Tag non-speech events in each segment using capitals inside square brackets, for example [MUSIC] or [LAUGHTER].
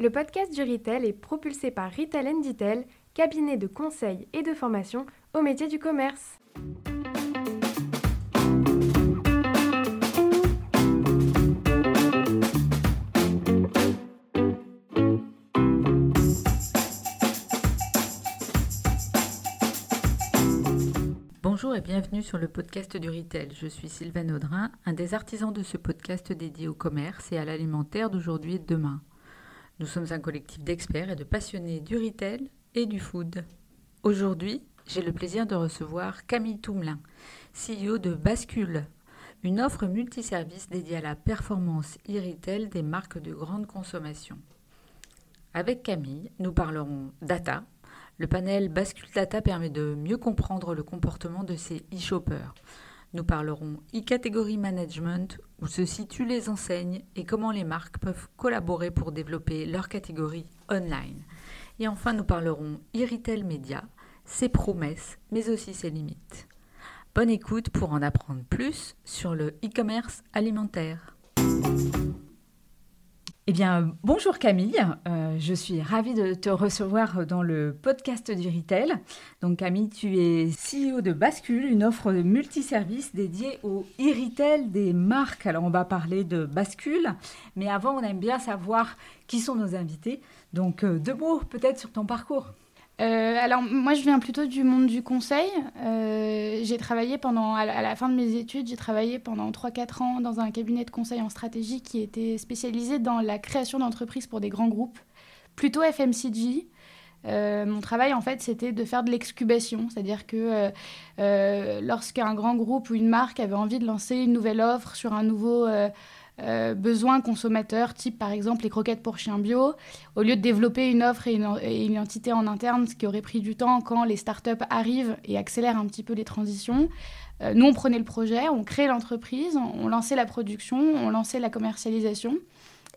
Le podcast du Retail est propulsé par Retail Detail, cabinet de conseil et de formation au métier du commerce. Bonjour et bienvenue sur le podcast du Retail. Je suis Sylvain Audrin, un des artisans de ce podcast dédié au commerce et à l'alimentaire d'aujourd'hui et de demain. Nous sommes un collectif d'experts et de passionnés du retail et du food. Aujourd'hui, j'ai le plaisir de recevoir Camille Toumelin, CEO de Bascule, une offre multiservice dédiée à la performance e-retail des marques de grande consommation. Avec Camille, nous parlerons data, le panel Bascule Data permet de mieux comprendre le comportement de ces e-shoppers. Nous parlerons e-category management, où se situent les enseignes et comment les marques peuvent collaborer pour développer leur catégorie online. Et enfin, nous parlerons e-retail média, ses promesses, mais aussi ses limites. Bonne écoute pour en apprendre plus sur le e-commerce alimentaire. Eh bien, bonjour Camille, euh, je suis ravie de te recevoir dans le podcast du Retail. Donc Camille, tu es CEO de Bascule, une offre multiservice dédiée au e-retail des marques. Alors on va parler de Bascule, mais avant on aime bien savoir qui sont nos invités. Donc euh, deux mots peut-être sur ton parcours. Euh, alors moi je viens plutôt du monde du conseil. Euh, j'ai travaillé pendant, à la, fin de mes études, j'ai travaillé pendant 3-4 ans dans un cabinet de conseil en stratégie qui était spécialisé dans la création d'entreprises pour des grands groupes, plutôt FMCG. Euh, mon travail, en fait, c'était de faire de l'excubation, c'est-à-dire que lorsqu'un grand groupe ou une marque avait envie de lancer une nouvelle offre sur un nouveau euh, besoins consommateurs, type par exemple les croquettes pour chiens bio, au lieu de développer une offre et une, entité en interne, ce qui aurait pris du temps quand les startups arrivent et accélèrent un petit peu les transitions. Euh, nous, on prenait le projet, on créait l'entreprise, on lançait la production, on lançait la commercialisation.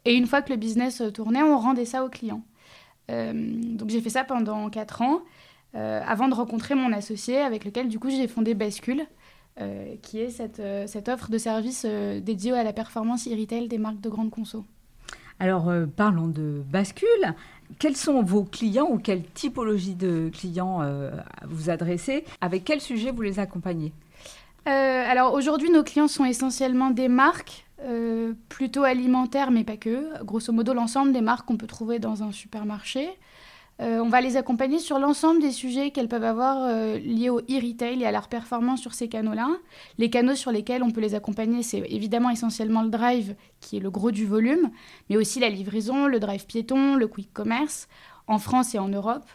Et une fois que le business tournait, on rendait ça aux clients. Euh, donc j'ai fait ça pendant 4 ans, avant de rencontrer mon associé avec lequel du coup j'ai fondé Bascule. Euh, qui est cette, euh, cette, offre de service euh, dédiée à la performance e-retail des marques de grande conso. Alors, parlons de bascule. Quels sont vos clients ou quelle typologie de clients vous adressez? Avec quel sujet vous les accompagnez? Alors, aujourd'hui, nos clients sont essentiellement des marques, plutôt alimentaires, mais pas que. Grosso modo, l'ensemble des marques qu'on peut trouver dans un supermarché. Euh, on va les accompagner sur l'ensemble des sujets qu'elles peuvent avoir euh, liés au e-retail et à leur performance sur ces canaux-là. Les canaux sur lesquels on peut les accompagner, c'est évidemment essentiellement le drive, qui est le gros du volume, mais aussi la livraison, le drive piéton, le quick commerce, en France et en Europe.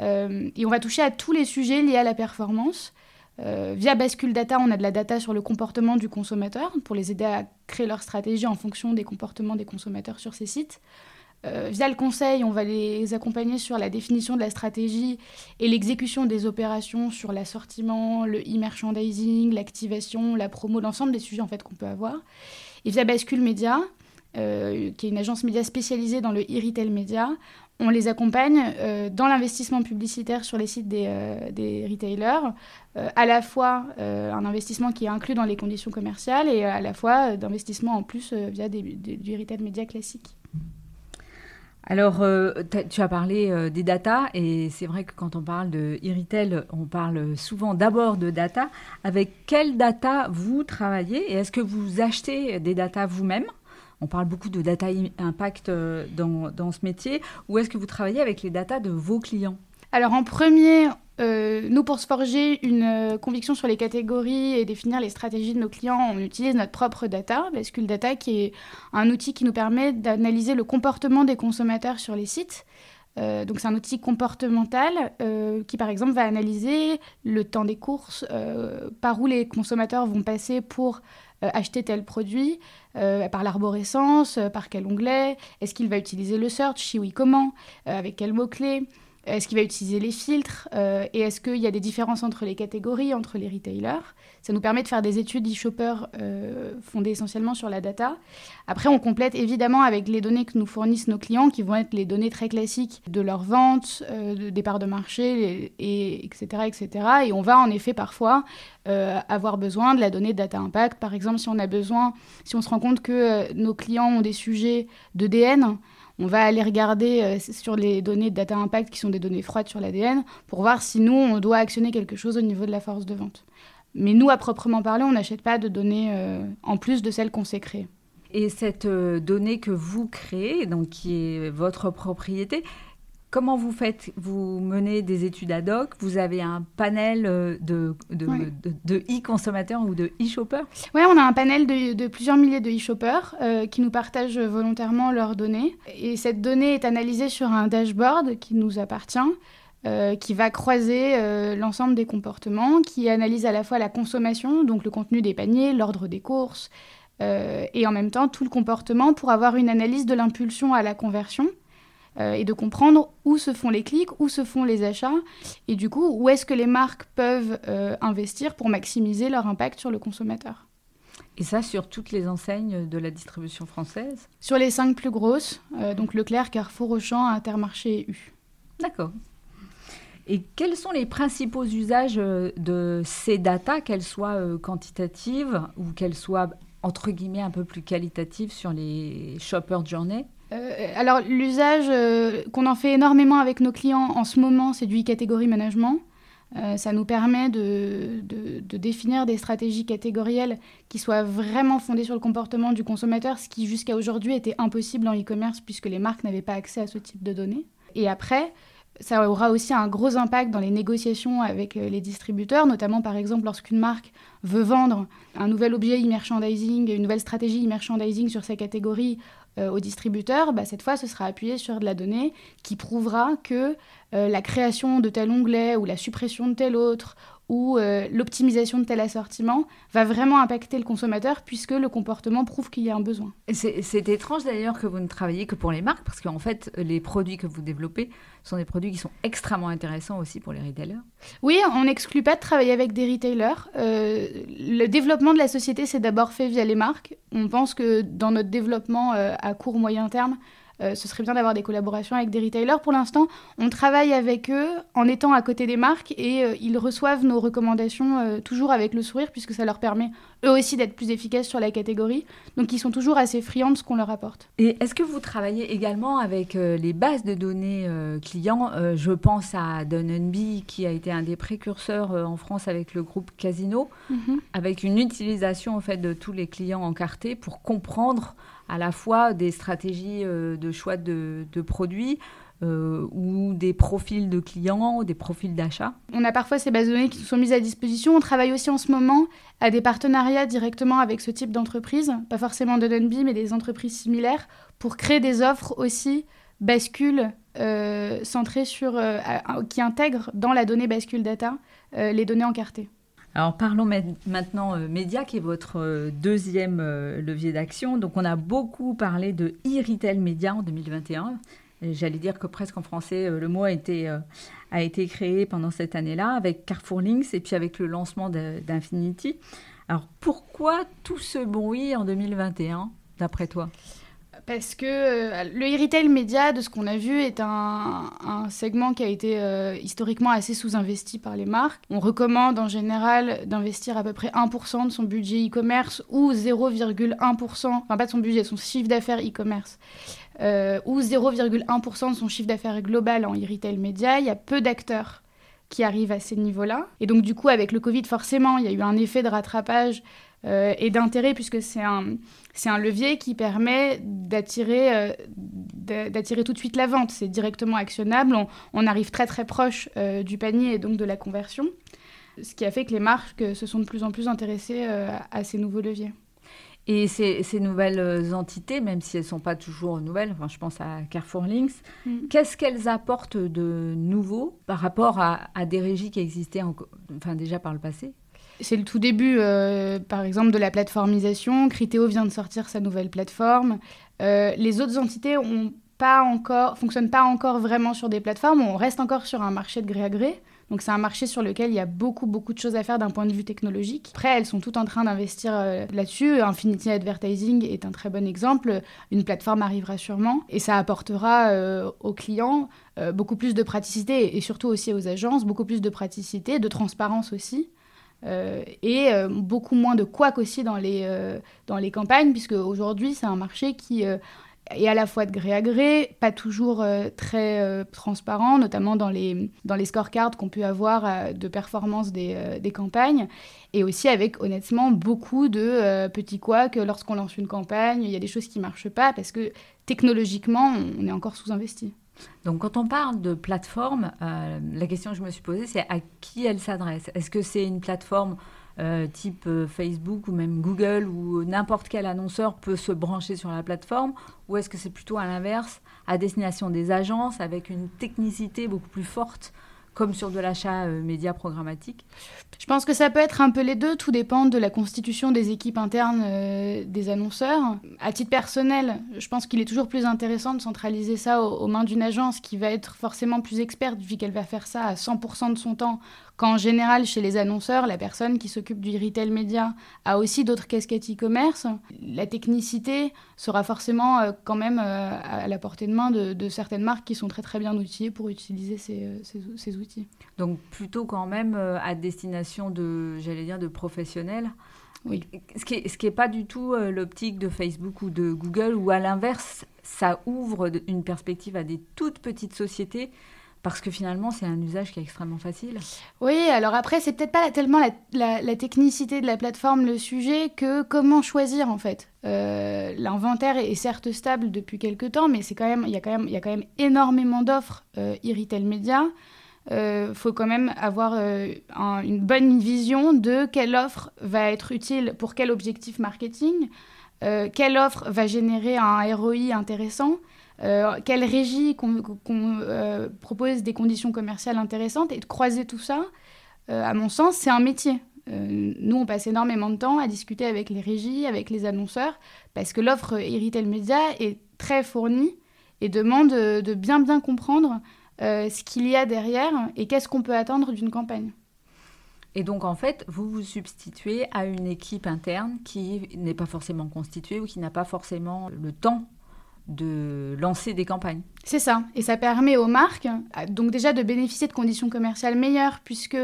Euh, et on va toucher à tous les sujets liés à la performance. via Bascule Data, on a de la data sur le comportement du consommateur pour les aider à créer leur stratégie en fonction des comportements des consommateurs sur ces sites. Euh, via le conseil, on va les accompagner sur la définition de la stratégie et l'exécution des opérations sur l'assortiment, le e-merchandising, l'activation, la promo, l'ensemble des sujets en fait qu'on peut avoir. Et via Bascule Média, euh, qui est une agence média spécialisée dans le e-retail média, on les accompagne euh, dans l'investissement publicitaire sur les sites des, des retailers, à la fois un investissement qui est inclus dans les conditions commerciales et à la fois d'investissement en plus via des, du retail média classique. Alors, euh, tu as parlé euh, des data et c'est vrai que quand on parle de e-retail, on parle souvent d'abord de data. Avec quelle data vous travaillez et est-ce que vous achetez des data vous-même? On parle beaucoup de data impact euh, dans, dans ce métier. Ou est-ce que vous travaillez avec les data de vos clients? Alors en premier, euh, nous, pour se forger une euh, conviction sur les catégories et définir les stratégies de nos clients, on utilise notre propre data, Bascule Data, qui est un outil qui nous permet d'analyser le comportement des consommateurs sur les sites. Euh, donc c'est un outil comportemental qui par exemple va analyser le temps des courses, par où les consommateurs vont passer pour acheter tel produit, par l'arborescence, par quel onglet, est-ce qu'il va utiliser le search, si oui comment, avec quel mot-clé. Est-ce qu'il va utiliser les filtres euh, Et est-ce qu'il y a des différences entre les catégories, entre les retailers? Ça nous permet de faire des études e-shopper euh, fondées essentiellement sur la data. Après, on complète évidemment avec les données que nous fournissent nos clients, qui vont être les données très classiques de leurs ventes, euh, des parts de marché, et, etc., etc. Et on va en effet parfois avoir besoin de la donnée de data impact. Par exemple, si on a besoin, si on se rend compte que nos clients ont des sujets de DN, on va aller regarder sur les données de data impact qui sont des données froides sur l'ADN pour voir si nous, on doit actionner quelque chose au niveau de la force de vente. Mais nous, à proprement parler, on n'achète pas de données en plus de celles qu'on sait créer. Et cette donnée que vous créez, donc qui est votre propriété, Comment vous faites Vous menez des études ad hoc? Vous avez un panel euh, de, de, e-consommateurs ou de e-shoppers? Oui, on a un panel de, plusieurs milliers de e-shoppers euh, qui nous partagent volontairement leurs données. Et cette donnée est analysée sur un dashboard qui nous appartient. Euh, qui va croiser l'ensemble des comportements, qui analyse à la fois la consommation, donc le contenu des paniers, l'ordre des courses, et en même temps tout le comportement pour avoir une analyse de l'impulsion à la conversion euh, et de comprendre où se font les clics, où se font les achats, et du coup, où est-ce que les marques peuvent euh, investir pour maximiser leur impact sur le consommateur. Et ça sur toutes les enseignes de la distribution française? Sur les cinq plus grosses, euh, donc Leclerc, Carrefour, Auchan, Intermarché et U. D'accord. Et quels sont les principaux usages de ces datas, qu'elles soient quantitatives ou qu'elles soient entre guillemets un peu plus qualitatives sur les shoppers de journée euh, alors, l'usage euh, qu'on en fait énormément avec nos clients en ce moment, c'est du e-catégorie management. Euh, ça nous permet de, définir des stratégies catégorielles qui soient vraiment fondées sur le comportement du consommateur, ce qui jusqu'à aujourd'hui était impossible en e-commerce puisque les marques n'avaient pas accès à ce type de données. Et après, ça aura aussi un gros impact dans les négociations avec les distributeurs, notamment par exemple lorsqu'une marque veut vendre un nouvel objet e-merchandising, une nouvelle stratégie e-merchandising sur sa catégorie euh, au distributeur, bah, cette fois, ce sera appuyé sur de la donnée qui prouvera que euh, la création de tel onglet ou la suppression de tel autre ou euh, l'optimisation de tel assortiment va vraiment impacter le consommateur puisque le comportement prouve qu'il y a un besoin. C'est étrange d'ailleurs que vous ne travaillez que pour les marques parce qu'en fait, les produits que vous développez sont des produits qui sont extrêmement intéressants aussi pour les retailers. Oui, on n'exclut pas de travailler avec des retailers. Euh, le développement de la société s'est d'abord fait via les marques. On pense que dans notre développement euh, à court moyen terme, euh, ce serait bien d'avoir des collaborations avec des retailers. Pour l'instant, on travaille avec eux en étant à côté des marques et euh, ils reçoivent nos recommandations euh, toujours avec le sourire puisque ça leur permet eux aussi d'être plus efficaces sur la catégorie. Donc ils sont toujours assez friands de ce qu'on leur apporte. Et est-ce que vous travaillez également avec les bases de données clients? Je pense à Dunnby qui a été un des précurseurs en France avec le groupe Casino, mhm. avec une utilisation en fait de tous les clients encartés pour comprendre à la fois des stratégies euh, de choix de, produits, euh, ou des profils de clients, des profils d'achat On a parfois ces bases de données qui nous sont mises à disposition. On travaille aussi en ce moment à des partenariats directement avec ce type d'entreprise, pas forcément de Dunby, mais des entreprises similaires, pour créer des offres aussi bascules euh, centrées sur, qui intègrent dans la donnée bascule data les données encartées. Alors parlons maintenant euh, média, qui est votre euh, deuxième euh, levier d'action. Donc on a beaucoup parlé de e-retail média en 2021. J'allais dire que presque en français, le mot a été, a été créé pendant cette année-là avec Carrefour Links et puis avec le lancement d'Infinity. Alors pourquoi tout ce bruit en 2021, d'après toi? Parce que euh, le e-retail média, de ce qu'on a vu, est un, segment qui a été euh, historiquement assez sous-investi par les marques. On recommande en général d'investir à peu près 1% de son budget e-commerce ou 0,1%, enfin pas de son budget, son chiffre d'affaires e-commerce, euh, ou 0,1% de son chiffre d'affaires global en e-retail média. Il y a peu d'acteurs qui arrivent à ces niveaux-là. Et donc du coup, avec le Covid, forcément, il y a eu un effet de rattrapage euh, et d'intérêt puisque c'est un, c'est un levier qui permet d'attirer, euh, d'attirer tout de suite la vente. C'est directement actionnable, on, arrive très très proche euh, du panier et donc de la conversion, ce qui a fait que les marques se sont de plus en plus intéressées à ces nouveaux leviers. Et ces, ces, nouvelles entités, même si elles ne sont pas toujours nouvelles, enfin, je pense à Carrefour Links, mm. qu'est-ce qu'elles apportent de nouveau par rapport à, à des régies qui existaient enfin, déjà par le passé? C'est le tout début, euh, par exemple, de la plateformisation. Criteo vient de sortir sa nouvelle plateforme. Euh, les autres entités ont pas encore, fonctionnent pas encore vraiment sur des plateformes. On reste encore sur un marché de gré à gré. Donc c'est un marché sur lequel il y a beaucoup beaucoup de choses à faire d'un point de vue technologique. Après, elles sont toutes en train d'investir euh, là-dessus. Infinity Advertising est un très bon exemple. Une plateforme arrivera sûrement et ça apportera aux clients beaucoup plus de praticité et surtout aussi aux agences beaucoup plus de praticité, de transparence aussi. Euh, et euh, beaucoup moins de couac aussi dans les, euh, dans les campagnes, puisque aujourd'hui, c'est un marché qui et à la fois de gré à gré, pas toujours très transparent, notamment dans les, dans les scorecards qu'on peut avoir de performance des, des, campagnes, et aussi avec honnêtement beaucoup de petits couacs lorsqu'on lance une campagne, il y a des choses qui ne marchent pas parce que technologiquement, on est encore sous-investi. Donc quand on parle de plateforme, la question que je me suis posée, c'est à qui elle s'adresse? Est-ce que c'est une plateforme euh, type euh, Facebook ou même Google, où n'importe quel annonceur peut se brancher sur la plateforme? Ou est-ce que c'est plutôt à l'inverse, à destination des agences, avec une technicité beaucoup plus forte comme sur de l'achat euh, média programmatique Je pense que ça peut être un peu les deux, tout dépend de la constitution des équipes internes des annonceurs. À titre personnel, je pense qu'il est toujours plus intéressant de centraliser ça aux mains d'une agence qui va être forcément plus experte vu qu'elle va faire ça à 100% de son temps quand en général, chez les annonceurs, la personne qui s'occupe du retail média a aussi d'autres casquettes e-commerce, la technicité sera forcément euh, quand même euh, à la portée de main de, certaines marques qui sont très très bien outillées pour utiliser ces, euh, ces, outils. Donc plutôt quand même à destination de, j'allais dire, de professionnels. Oui. Ce qui n'est ce qui pas du tout l'optique de Facebook ou de Google, ou à l'inverse, ça ouvre une perspective à des toutes petites sociétés parce que finalement, c'est un usage qui est extrêmement facile. Oui, alors après, c'est peut-être pas tellement la, technicité de la plateforme le sujet que comment choisir en fait. Euh, l'inventaire est, certes stable depuis quelques temps, mais il y a quand même, y a quand même énormément d'offres euh, e-retail média. Il euh, faut quand même avoir une bonne vision de quelle offre va être utile pour quel objectif marketing, quelle offre va générer un ROI intéressant. Euh, quelle régie qu'on euh, propose des conditions commerciales intéressantes et de croiser tout ça, euh, à mon sens, c'est un métier. nous, on passe énormément de temps à discuter avec les régies, avec les annonceurs, parce que l'offre e-retail média est très fournie et demande de bien bien comprendre ce qu'il y a derrière et qu'est-ce qu'on peut attendre d'une campagne. Et donc, en fait, vous vous substituez à une équipe interne qui n'est pas forcément constituée ou qui n'a pas forcément le temps de lancer des campagnes. C'est ça. Et ça permet aux marques, euh, donc déjà de bénéficier de conditions commerciales meilleures, puisque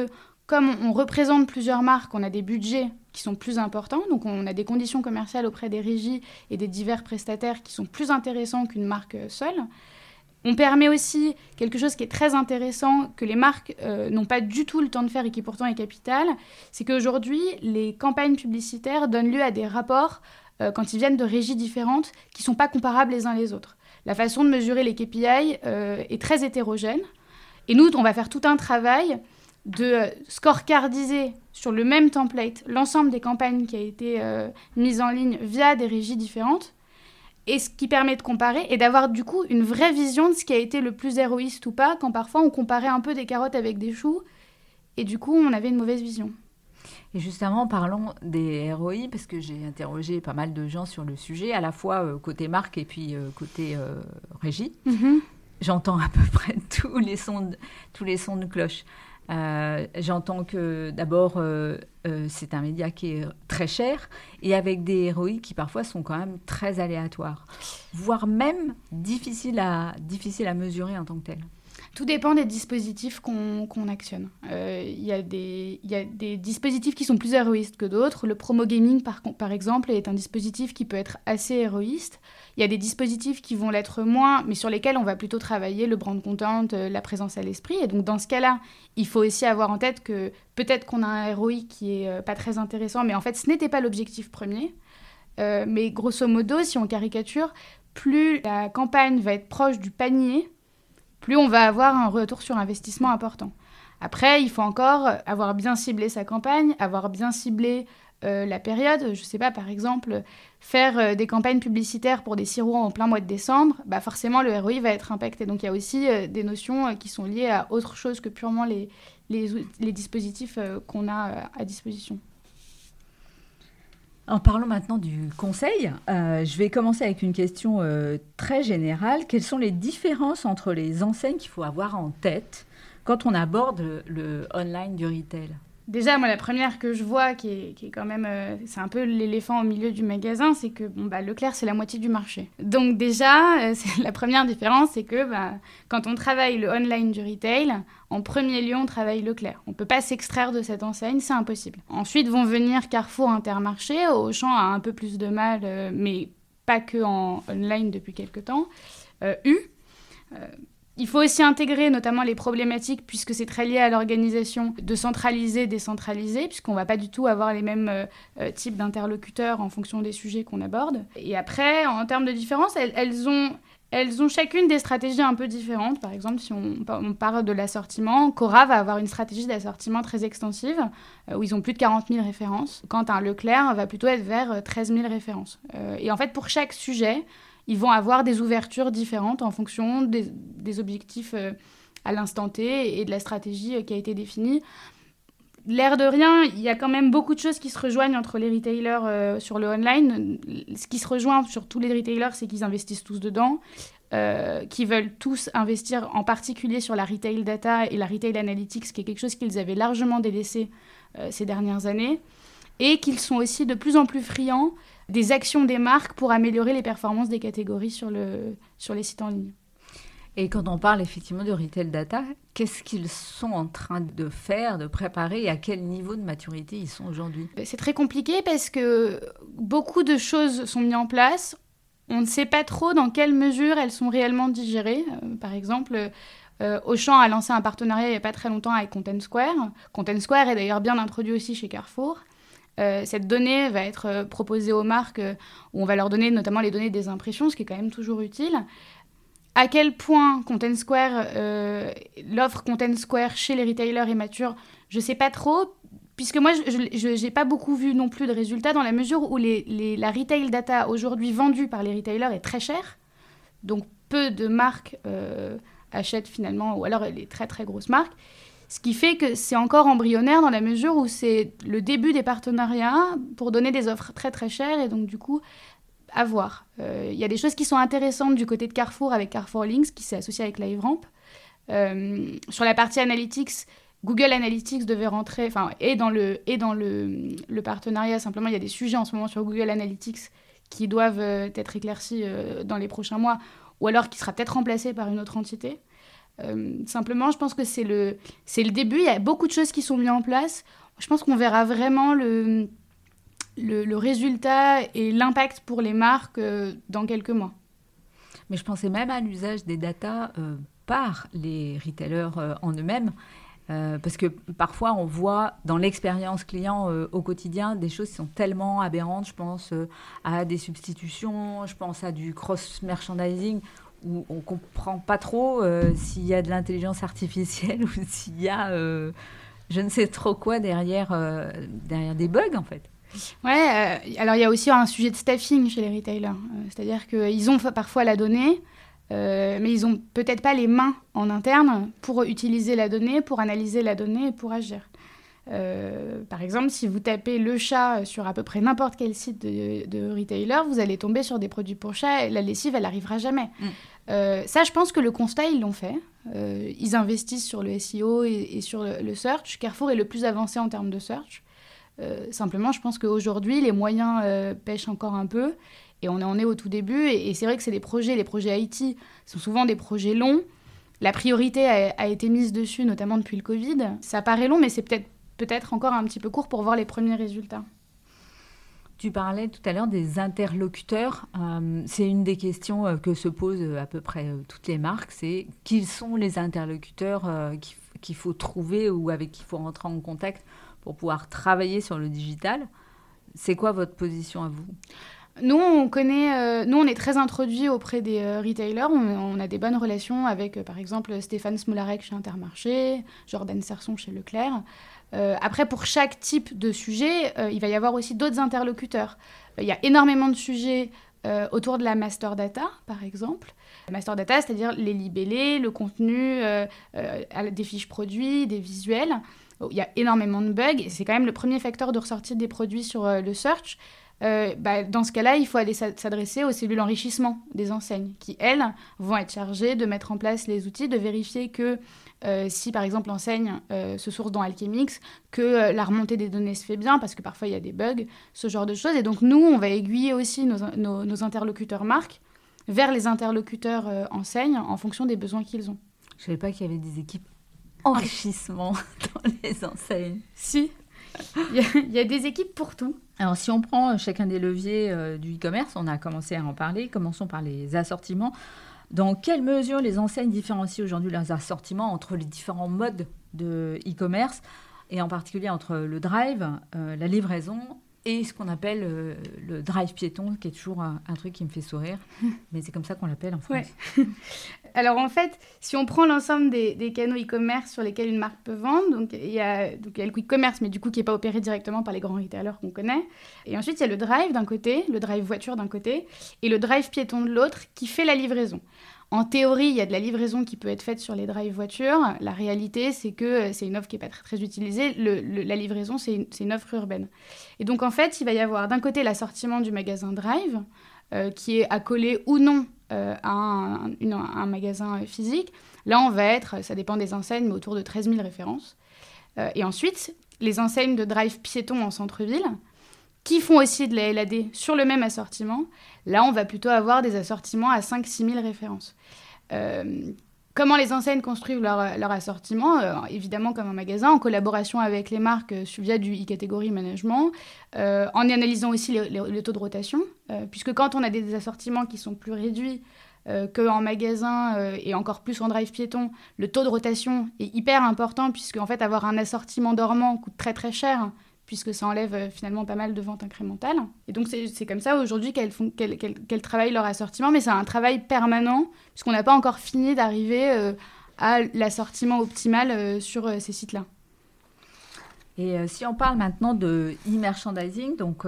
comme on représente plusieurs marques, on a des budgets qui sont plus importants, donc on a des conditions commerciales auprès des régies et des divers prestataires qui sont plus intéressants qu'une marque seule. On permet aussi quelque chose qui est très intéressant, que les marques euh, n'ont pas du tout le temps de faire et qui pourtant est capital, c'est qu'aujourd'hui, les campagnes publicitaires donnent lieu à des rapports euh, quand ils viennent de régies différentes qui ne sont pas comparables les uns les autres. La façon de mesurer les KPI euh, est très hétérogène. Et nous, on va faire tout un travail de euh, scorecardiser sur le même template l'ensemble des campagnes qui a été mise en ligne via des régies différentes, et ce qui permet de comparer et d'avoir du coup une vraie vision de ce qui a été le plus héroïste ou pas, quand parfois on comparait un peu des carottes avec des choux, et du coup on avait une mauvaise vision. Et justement, parlons des ROI, parce que j'ai interrogé pas mal de gens sur le sujet, à la fois euh, côté marque et puis euh, côté euh, régie. Mhm. J'entends à peu [LAUGHS] près tous les sons de, tous les sons de cloche. J'entends que d'abord, c'est un média qui est très cher et avec des ROI qui parfois sont quand même très aléatoires, voire même difficiles à, mesurer en tant que tel. Tout dépend des dispositifs qu'on actionne. Euh, il y, a des dispositifs qui sont plus héroïstes que d'autres. Le promo gaming, par, par, exemple, est un dispositif qui peut être assez héroïste. Il y a des dispositifs qui vont l'être moins, mais sur lesquels on va plutôt travailler le brand content, euh, la présence à l'esprit. Et donc, dans ce cas-là, il faut aussi avoir en tête que peut-être qu'on a un ROI qui est euh, pas très intéressant, mais en fait, ce n'était pas l'objectif premier. mais grosso modo, si on caricature, plus la campagne va être proche du panier, plus on va avoir un retour sur investissement important. Après, il faut encore avoir bien ciblé sa campagne, avoir bien ciblé euh, la période. Je ne sais pas, par exemple, faire euh, des campagnes publicitaires pour des sirops en plein mois de décembre, bah forcément le ROI va être impacté. Donc il y a aussi euh, des notions qui sont liées à autre chose que purement les, les, les dispositifs qu'on a à disposition. En parlant maintenant du conseil, euh, je vais commencer avec une question euh, très générale. Quelles sont les différences entre les enseignes qu'il faut avoir en tête quand on aborde le online du retail? Déjà, moi, la première que je vois, qui est, quand même, euh, c'est un peu l'éléphant au milieu du magasin, c'est que bon, bah, Leclerc, c'est la moitié du marché. Donc déjà, euh, [LAUGHS] la première différence, c'est que bah, quand on travaille le online du retail, en premier lieu, on travaille Leclerc. On ne peut pas s'extraire de cette enseigne, c'est impossible. Ensuite vont venir Carrefour, Intermarché. Auchan a un peu plus de mal, euh, mais pas que en online depuis quelques temps, eu. Il faut aussi intégrer notamment les problématiques, puisque c'est très lié à l'organisation, de centraliser, décentraliser, puisqu'on ne va pas du tout avoir les mêmes euh, euh, types d'interlocuteurs en fonction des sujets qu'on aborde. Et après, en termes de différence, elles, ont, elles ont chacune des stratégies un peu différentes. Par exemple, si on, parle de l'assortiment, Cora va avoir une stratégie d'assortiment très extensive, euh, où ils ont plus de 40 000 références, quand un Leclerc va plutôt être vers 13 000 références. et en fait, pour chaque sujet, ils vont avoir des ouvertures différentes en fonction des, objectifs euh, à l'instant T et de la stratégie euh, qui a été définie. L'air de rien, il y a quand même beaucoup de choses qui se rejoignent entre les retailers euh, sur le online. Ce qui se rejoint sur tous les retailers, c'est qu'ils investissent tous dedans, qu'ils veulent tous investir en particulier sur la retail data et la retail analytics, qui est quelque chose qu'ils avaient largement délaissé ces dernières années, et qu'ils sont aussi de plus en plus friands des actions des marques pour améliorer les performances des catégories sur, le, sur les sites en ligne. Et quand on parle effectivement de retail data, qu'est-ce qu'ils sont en train de faire, de préparer et à quel niveau de maturité ils sont aujourd'hui? C'est très compliqué parce que beaucoup de choses sont mises en place. On ne sait pas trop dans quelle mesure elles sont réellement digérées. Euh, par exemple, euh, Auchan a lancé un partenariat il n'y a pas très longtemps avec Content Square. Content Square est d'ailleurs bien introduit aussi chez Carrefour. Euh, cette donnée va être euh, proposée aux marques, euh, où on va leur donner notamment les données des impressions, ce qui est quand même toujours utile. À quel point l'offre Content Square chez les retailers est mature, je ne sais pas trop, puisque moi, je n'ai pas beaucoup vu non plus de résultats dans la mesure où la retail data aujourd'hui vendue par les retailers est très chère. Donc peu de marques achètent finalement, ou alors les très très grosses marques. Ce qui fait que c'est encore embryonnaire dans la mesure où c'est le début des partenariats pour donner des offres très très chères et donc du coup à voir. Euh, il y a des choses qui sont intéressantes du côté de Carrefour avec Carrefour Links qui s'est associé avec LiveRamp. Euh, sur la partie analytics, Google Analytics devait rentrer, enfin, et dans, le, dans le, partenariat, simplement, il y a des sujets en ce moment sur Google Analytics qui doivent euh, être éclaircis dans les prochains mois, ou alors qui sera peut-être remplacé par une autre entité. Euh, simplement, je pense que c'est le, c'est le début. Il y a beaucoup de choses qui sont mises en place. Je pense qu'on verra vraiment le, le, résultat et l'impact pour les marques euh, dans quelques mois. Mais je pensais même à l'usage des datas euh, par les retailers en eux-mêmes. parce que parfois, on voit dans l'expérience client au quotidien des choses qui sont tellement aberrantes. Je pense à des substitutions, je pense à du cross-merchandising où on comprend pas trop euh, s'il y a de l'intelligence artificielle [LAUGHS] ou s'il y a euh, je ne sais trop quoi derrière, euh, derrière des bugs en fait. Ouais, alors il y a aussi un sujet de staffing chez les retailers. C'est-à-dire qu'ils ont parfois la donnée, mais ils n'ont peut-être pas les mains en interne pour utiliser la donnée, pour analyser la donnée et pour agir. par exemple, si vous tapez le chat sur à peu près n'importe quel site de, de, retailer, vous allez tomber sur des produits pour chat et la lessive, elle n'arrivera jamais. Mm. Euh, ça, je pense que le constat, ils l'ont fait. Euh, ils investissent sur le SEO et, sur le, search. Carrefour est le plus avancé en termes de search. Euh, simplement, je pense qu'aujourd'hui, les moyens pêchent encore un peu. Et on en est au tout début. Et, c'est vrai que c'est des projets, les projets IT sont souvent des projets longs. La priorité a, été mise dessus, notamment depuis le Covid. Ça paraît long, mais c'est peut-être peut-être encore un petit peu court pour voir les premiers résultats. Tu parlais tout à l'heure des interlocuteurs. Euh, c'est une des questions euh, que se posent euh, à peu près toutes les marques. C'est qui sont les interlocuteurs qu'il faut trouver ou avec qui il faut rentrer en contact pour pouvoir travailler sur le digital. C'est quoi votre position à vous? Nous, on connaît, nous, on est très introduits auprès des retailers. On, a des bonnes relations avec, par exemple, Stéphane Smolarek chez Intermarché, Jordan Serson chez Leclerc. Euh, après, pour chaque type de sujet, euh, il va y avoir aussi d'autres interlocuteurs. Euh, il y a énormément de sujets autour de la master data, par exemple. Master data, c'est-à-dire les libellés, le contenu, des fiches produits, des visuels. Il y a énormément de bugs et c'est quand même le premier facteur de ressortie des produits sur le search. Bah, dans ce cas-là, il faut aller s'adresser aux cellules enrichissement des enseignes qui, elles, vont être chargées de mettre en place les outils, de vérifier que euh, si par exemple l'enseigne euh, se source dans Alchemix, que euh, la remontée des données se fait bien, parce que parfois il y a des bugs, ce genre de choses. Et donc nous, on va aiguiller aussi nos, interlocuteurs marques vers les interlocuteurs enseignes en fonction des besoins qu'ils ont. Je ne savais pas qu'il y avait des équipes enrichissement [LAUGHS] dans les enseignes. Si, il y, a, des équipes pour tout. Alors si on prend chacun des leviers du e-commerce, on a commencé à en parler, commençons par les assortiments. Dans quelle mesure les enseignes différencient aujourd'hui leurs assortiments entre les différents modes de e-commerce et en particulier entre le drive, la livraison et ce qu'on appelle euh, le drive piéton, qui est toujours un, truc qui me fait sourire, [LAUGHS] mais c'est comme ça qu'on l'appelle en France. [LAUGHS] Alors en fait, si on prend l'ensemble des, canaux e-commerce sur lesquels une marque peut vendre, donc il y a, donc, il y a le quick commerce, mais du coup qui n'est pas opéré directement par les grands retailers qu'on connaît. Et ensuite, il y a le drive d'un côté, le drive voiture d'un côté, et le drive piéton de l'autre, qui fait la livraison. En théorie, il y a de la livraison qui peut être faite sur les drive voitures. La réalité, c'est que euh, c'est une offre qui n'est pas très, très utilisée. la livraison, c'est une, offre urbaine. Et donc, en fait, il va y avoir d'un côté l'assortiment du magasin drive, euh, qui est accolé ou non euh, à un, magasin physique. Là, on va être, ça dépend des enseignes, mais autour de 13 000 références. et ensuite, les enseignes de drive piéton en centre-ville, qui font aussi de la LAD sur le même assortiment. Là, on va plutôt avoir des assortiments à 5-6 000 références. Euh, comment les enseignes construisent leur, assortiment euh, Évidemment, comme un magasin, en collaboration avec les marques euh, via du e-catégorie management, en analysant aussi les, taux de rotation, puisque quand on a des, assortiments qui sont plus réduits, qu'en magasin et encore plus en drive piéton, le taux de rotation est hyper important puisque fait avoir un assortiment dormant coûte très très cher puisque ça enlève euh, finalement pas mal de ventes incrémentales. Et donc c'est comme ça aujourd'hui qu'elles qu travaillent leur assortiment, mais c'est un travail permanent, puisqu'on n'a pas encore fini d'arriver euh, à l'assortiment optimal euh, sur ces sites-là. Et si on parle maintenant de e-merchandising, donc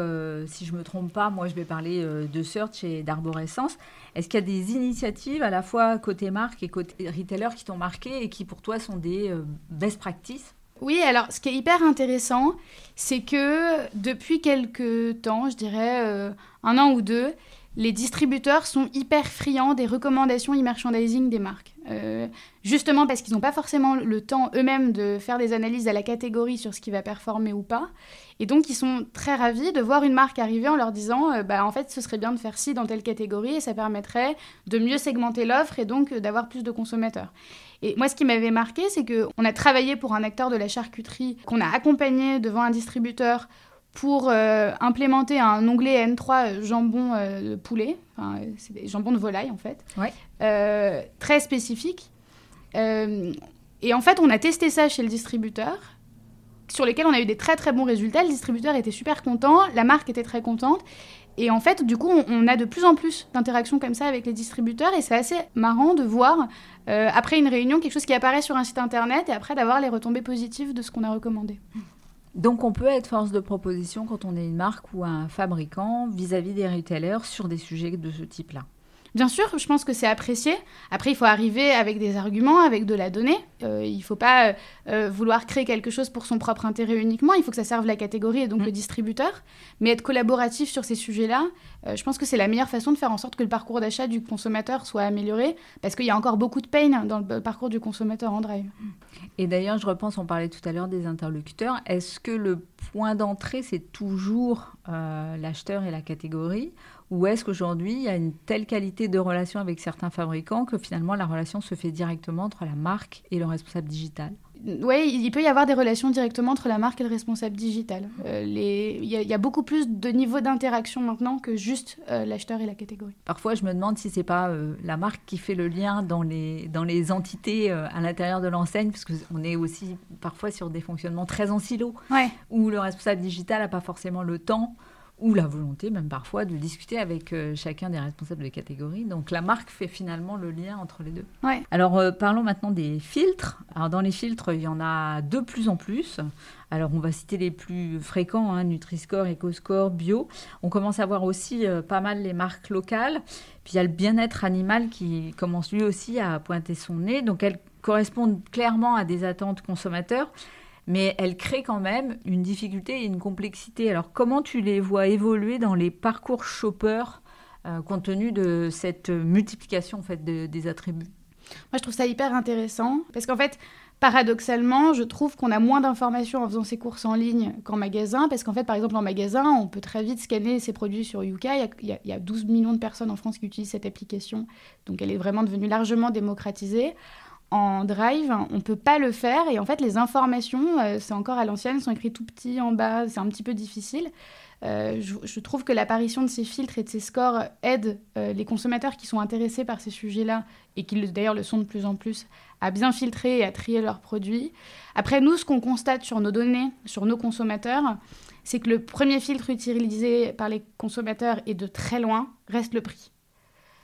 si je ne me trompe pas, moi je vais parler de Search et d'Arborescence, est-ce qu'il y a des initiatives à la fois côté marque et côté retailer qui t'ont marqué et qui pour toi sont des best practices oui, alors ce qui est hyper intéressant, c'est que depuis quelques temps, je dirais euh, un an ou deux, les distributeurs sont hyper friands des recommandations e-merchandising des marques. Euh, justement parce qu'ils n'ont pas forcément le temps eux-mêmes de faire des analyses à la catégorie sur ce qui va performer ou pas. Et donc ils sont très ravis de voir une marque arriver en leur disant euh, bah, en fait ce serait bien de faire ci dans telle catégorie et ça permettrait de mieux segmenter l'offre et donc d'avoir plus de consommateurs. Et moi, ce qui m'avait marqué, c'est qu'on a travaillé pour un acteur de la charcuterie, qu'on a accompagné devant un distributeur pour euh, implémenter un onglet N3 jambon euh, poulet, enfin, c'est des jambons de volaille en fait, euh, très spécifique. et en fait, on a testé ça chez le distributeur, sur lesquels on a eu des très très bons résultats. Le distributeur était super content, la marque était très contente. Et en fait, du coup, on, a de plus en plus d'interactions comme ça avec les distributeurs et c'est assez marrant de voir, euh, après une réunion, quelque chose qui apparaît sur un site internet et après d'avoir les retombées positives de ce qu'on a recommandé. Donc on peut être force de proposition quand on est une marque ou un fabricant vis-à-vis des retailers sur des sujets de ce type-là. Bien sûr, je pense que c'est apprécié. Après, il faut arriver avec des arguments, avec de la donnée. Euh, il ne faut pas euh, vouloir créer quelque chose pour son propre intérêt uniquement. Il faut que ça serve la catégorie et donc le mm. distributeur. Mais être collaboratif sur ces sujets-là, euh, je pense que c'est la meilleure façon de faire en sorte que le parcours d'achat du consommateur soit amélioré. Parce qu'il y a encore beaucoup de pain dans le parcours du consommateur en drive. Et d'ailleurs, je repense, on parlait tout à l'heure des interlocuteurs. Est-ce que le point d'entrée, c'est toujours l'acheteur et la catégorie? Ou est-ce qu'aujourd'hui, il y a une telle qualité de relation avec certains fabricants que finalement la relation se fait directement entre la marque et le responsable digital? Oui, il peut y avoir des relations directement entre la marque et le responsable digital. Euh, il y, a beaucoup plus de niveaux d'interaction maintenant que juste euh, l'acheteur et la catégorie. Parfois, je me demande si c'est pas euh, la marque qui fait le lien dans les, dans les entités à l'intérieur de l'enseigne, parce qu'on est aussi parfois sur des fonctionnements très en silo, où le responsable digital n'a pas forcément le temps ou la volonté même parfois de discuter avec euh, chacun des responsables des catégories. Donc la marque fait finalement le lien entre les deux. Ouais. Alors euh, parlons maintenant des filtres. Alors dans les filtres, il y en a de plus en plus. Alors on va citer les plus fréquents, hein, Nutri-Score, EcoScore, Bio. On commence à voir aussi euh, pas mal les marques locales. Puis il y a le bien-être animal qui commence lui aussi à pointer son nez. Donc elles correspondent clairement à des attentes consommateurs mais elle crée quand même une difficulté et une complexité. Alors comment tu les vois évoluer dans les parcours shoppers euh, compte tenu de cette multiplication en fait des attributs? Moi je trouve ça hyper intéressant parce qu'en fait paradoxalement je trouve qu'on a moins d'informations en faisant ses courses en ligne qu'en magasin parce qu'en fait par exemple en magasin on peut très vite scanner ses produits sur Yuka. Il y, a, 12 millions de personnes en France qui utilisent cette application donc elle est vraiment devenue largement démocratisée. En Drive, on peut pas le faire et en fait les informations, euh, c'est encore à l'ancienne, sont écrites tout petit en bas, c'est un petit peu difficile. Euh, je, trouve que l'apparition de ces filtres et de ces scores aide euh, les consommateurs qui sont intéressés par ces sujets-là, et qui d'ailleurs le sont de plus en plus, à bien filtrer et à trier leurs produits. Après, nous, ce qu'on constate sur nos données, sur nos consommateurs, c'est que le premier filtre utilisé par les consommateurs et de très loin reste le prix.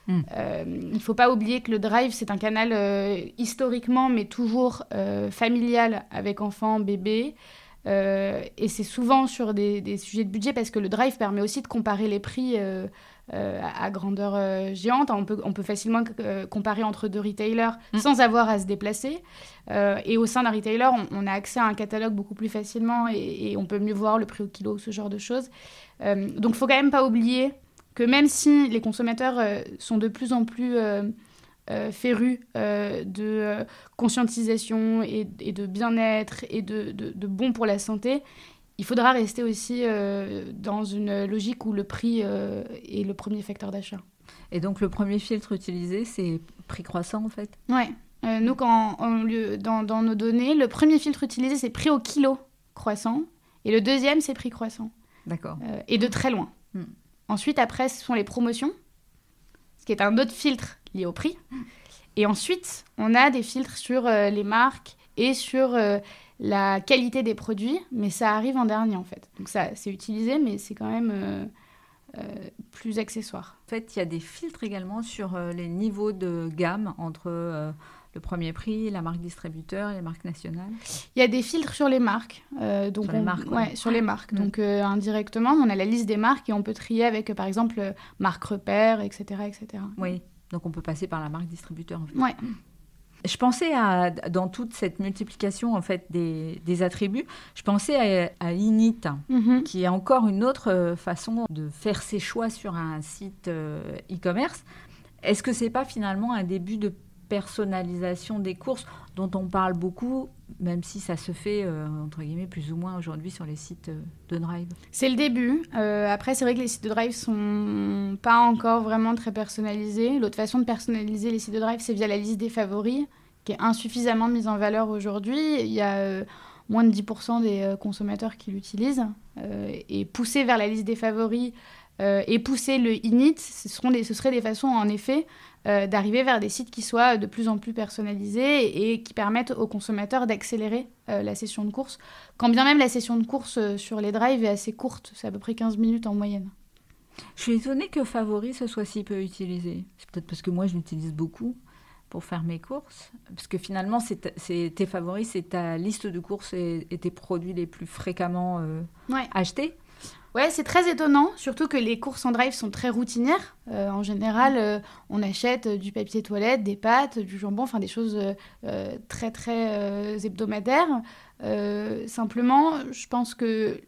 Hmm. Euh, il ne faut pas oublier que le drive, c'est un canal historiquement, mais toujours familial avec enfants, bébés. Euh, et c'est souvent sur des, sujets de budget parce que le drive permet aussi de comparer les prix euh, euh, à, grandeur géante. On peut, on peut facilement comparer entre deux retailers mm. sans avoir à se déplacer. et au sein d'un retailer, on, a accès à un catalogue beaucoup plus facilement et, et, on peut mieux voir le prix au kilo, ce genre de choses. donc il ne faut quand même pas oublier que même si les consommateurs sont de plus en plus euh, euh, de euh, conscientisation et, de bien-être et de, de, bon pour la santé, il faudra rester aussi dans une logique où le prix est le premier facteur d'achat. Et donc le premier filtre utilisé, c'est prix croissant en fait? Oui. nous, quand dans, dans, nos données, le premier filtre utilisé, c'est prix au kilo croissant. Et le deuxième, c'est prix croissant. D'accord. et de très loin. Hmm. Ensuite, après, ce sont les promotions, ce qui est un autre filtre lié au prix. Et ensuite, on a des filtres sur euh, les marques et sur euh, la qualité des produits, mais ça arrive en dernier en fait. Donc ça, c'est utilisé, mais c'est quand même euh, plus accessoire. En fait, il y a des filtres également sur les niveaux de gamme entre le premier prix, la marque distributeur et les marques nationales Il y a des filtres sur les marques. donc sur, les marques, ouais. sur les marques. Mm. Donc indirectement, on a la liste des marques et on peut trier avec, par exemple, marque repère, etc., etc. Oui, donc on peut passer par la marque distributeur. En fait. Ouais. Je pensais à, dans toute cette multiplication en fait des, des attributs, je pensais à, Init, mm-hmm. qui est encore une autre euh, façon de faire ses choix sur un site euh, e-commerce. Est-ce que c'est pas finalement un début de personnalisation des courses dont on parle beaucoup, même si ça se fait, euh, entre guillemets, plus ou moins aujourd'hui sur les sites euh, de Drive C'est le début. Euh, après, c'est vrai que les sites de Drive sont pas encore vraiment très personnalisés. L'autre façon de personnaliser les sites de Drive, c'est via la liste des favoris, qui est insuffisamment mise en valeur aujourd'hui. Il y a moins de 10% des consommateurs qui l'utilisent. et pousser vers la liste des favoris et pousser le init, ce, seront ce seraient des façons, en effet, euh, d'arriver vers des sites qui soient de plus en plus personnalisés et qui permettent aux consommateurs d'accélérer euh, la session de course. Quand bien même la session de course euh, sur les drives est assez courte, c'est à peu près 15 minutes en moyenne. Je suis étonnée que Favori ce soit si peu utilisé. C'est peut-être parce que moi je l'utilise beaucoup pour faire mes courses. Parce que finalement, c'est tes favoris, c'est ta liste de courses et, tes produits les plus fréquemment achetés. Ouais, c'est très étonnant, surtout que les courses en drive sont très routinières. Euh, en général, euh, on achète du papier toilette, des pâtes, du jambon, enfin des choses euh, très très hebdomadaires. simplement, je pense que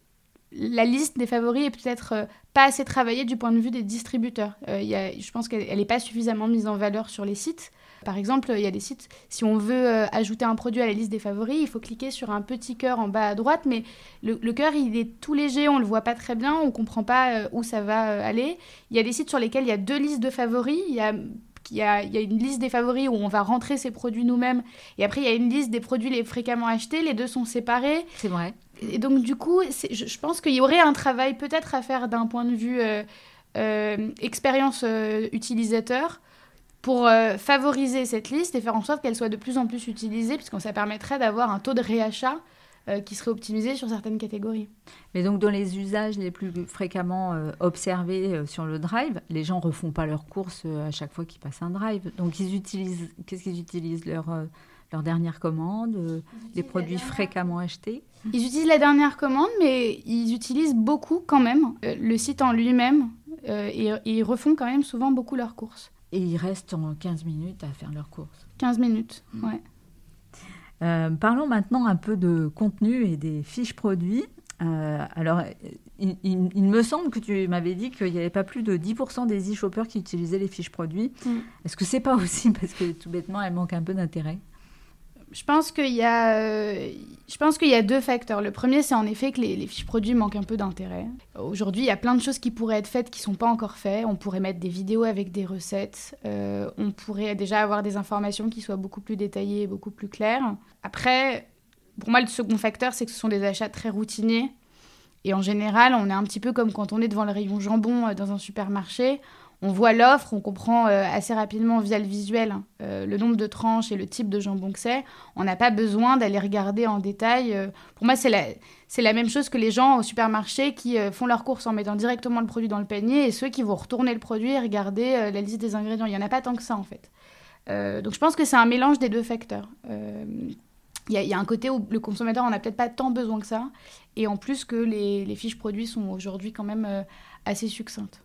la liste des favoris est peut-être pas assez travaillée du point de vue des distributeurs. Je pense qu'elle n'est pas suffisamment mise en valeur sur les sites. Par exemple, il y a des sites, si on veut euh, ajouter un produit à la liste des favoris, il faut cliquer sur un petit cœur en bas à droite, mais le, cœur, il est tout léger, on ne le voit pas très bien, on ne comprend pas euh, où ça va euh, aller. Il y a des sites sur lesquels il y a deux listes de favoris, il y a il y, a, il y, a, une liste des favoris où on va rentrer ses produits nous-mêmes. Et après, il y a une liste des produits les fréquemment achetés. Les deux sont séparés. C'est vrai. Et donc, du coup, je, je, pense qu'il y aurait un travail peut-être à faire d'un point de vue expérience utilisateur pour euh, favoriser cette liste et faire en sorte qu'elle soit de plus en plus utilisée, puisque ça permettrait d'avoir un taux de réachat euh, qui serait optimisé sur certaines catégories. Mais donc dans les usages les plus fréquemment euh, observés sur le drive, les gens refont pas leurs courses à chaque fois qu'ils passent un drive. Donc ils utilisent, qu'est-ce qu'ils utilisent leur leur dernière commande, les produits fréquemment achetés? Ils utilisent la dernière commande, mais ils utilisent beaucoup quand même le site en lui-même et, et, ils refont quand même souvent beaucoup leurs courses. Et ils restent en 15 minutes à faire leurs courses. 15 minutes, mm. ouais. Euh, parlons maintenant un peu de contenu et des fiches produits. Euh, alors, il, me semble que tu m'avais dit qu'il n'y avait pas plus de 10% des e-shoppers qui utilisaient les fiches produits. Mm. Est-ce que c'est pas [LAUGHS] aussi? Parce que tout bêtement, elles manquent un peu d'intérêt je pense qu'il y a, euh, y a deux facteurs. Le premier, c'est en effet que les, fiches produits manquent un peu d'intérêt. Aujourd'hui, il y a plein de choses qui pourraient être faites qui sont pas encore faites. On pourrait mettre des vidéos avec des recettes. Euh, on pourrait déjà avoir des informations qui soient beaucoup plus détaillées et beaucoup plus claires. Après, pour moi, le second facteur, c'est que ce sont des achats très routiniers. Et en général, on est un petit peu comme quand on est devant le rayon jambon euh, dans un supermarché on voit l'offre, on comprend euh, assez rapidement via le visuel hein, euh, le nombre de tranches et le type de jambon que c'est. On n'a pas besoin d'aller regarder en détail. Euh. pour moi, c'est la, c'est la même chose que les gens au supermarché qui font leurs courses en mettant directement le produit dans le panier et ceux qui vont retourner le produit et regarder la liste des ingrédients. Il n'y en a pas tant que ça en fait. donc je pense que c'est un mélange des deux facteurs. Il y, a un côté où le consommateur n'en a peut-être pas tant besoin que ça, et en plus que les fiches produits sont aujourd'hui quand même assez succinctes.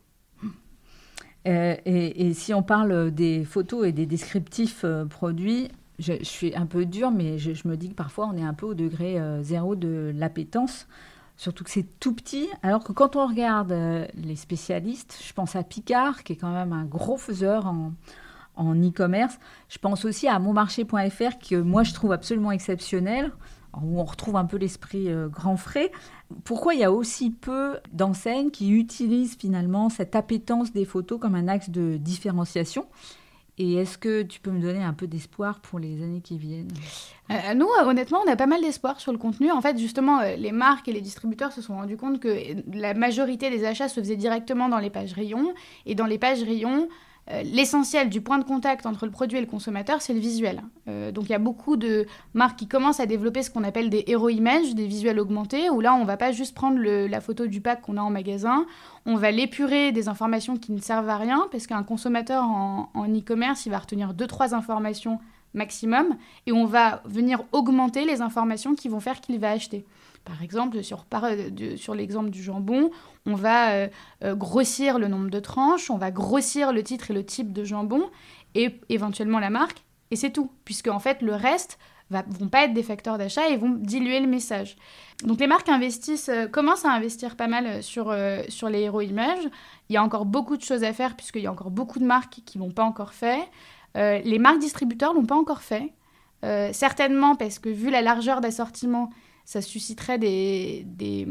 Euh, et, si on parle des photos et des descriptifs euh, produits, je, suis un peu dure, mais je, me dis que parfois on est un peu au degré euh, zéro de l'appétence, surtout que c'est tout petit. Alors que quand on regarde les spécialistes, je pense à Picard, qui est quand même un gros faiseur en, en e-commerce. Je pense aussi à monmarché.fr, que moi je trouve absolument exceptionnel où on retrouve un peu l'esprit euh, grand frais. Pourquoi il y a aussi peu d'enseignes qui utilisent finalement cette appétence des photos comme un axe de différenciation? Et est-ce que tu peux me donner un peu d'espoir pour les années qui viennent? Euh, Nous, honnêtement, on a pas mal d'espoir sur le contenu. En fait, justement, euh, les marques et les distributeurs se sont rendus compte que la majorité des achats se faisaient directement dans les pages rayons. Et dans les pages rayons, euh, l'essentiel du point de contact entre le produit et le consommateur, c'est le visuel. Euh, donc il y a beaucoup de marques qui commencent à développer ce qu'on appelle des hero images, des visuels augmentés, où là on va pas juste prendre la photo du pack qu'on a en magasin, on va l'épurer des informations qui ne servent à rien, parce qu'un consommateur en e-commerce, il va retenir deux trois informations maximum, et on va venir augmenter les informations qui vont faire qu'il va acheter. Par exemple, sur, sur l'exemple du jambon, on va euh, euh, grossir le nombre de tranches, on va grossir le titre et le type de jambon, et éventuellement la marque, et c'est tout. Puisque en fait, le reste va, vont pas être des facteurs d'achat et vont diluer le message. Donc les marques investissent, euh, commencent à investir pas mal sur, sur les héros images. Il y a encore beaucoup de choses à faire puisqu'il y a encore beaucoup de marques qui l'ont pas encore fait. les marques distributeurs l'ont pas encore fait. certainement parce que vu la largeur d'assortiment, ça susciterait des, des,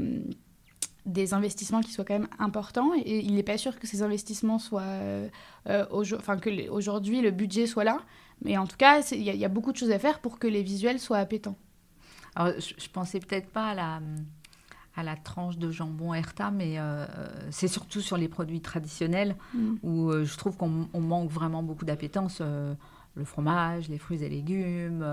des, investissements qui soient quand même importants. Et il n'est pas sûr que ces investissements soient. Euh, enfin, que aujourd'hui le budget soit là. Mais en tout cas, il y, a beaucoup de choses à faire pour que les visuels soient appétents. Alors, je, ne pensais peut-être pas à la, à la tranche de jambon Herta, mais euh, c'est surtout sur les produits traditionnels mm. où euh, je trouve qu'on manque vraiment beaucoup d'appétence. le fromage, les fruits et légumes,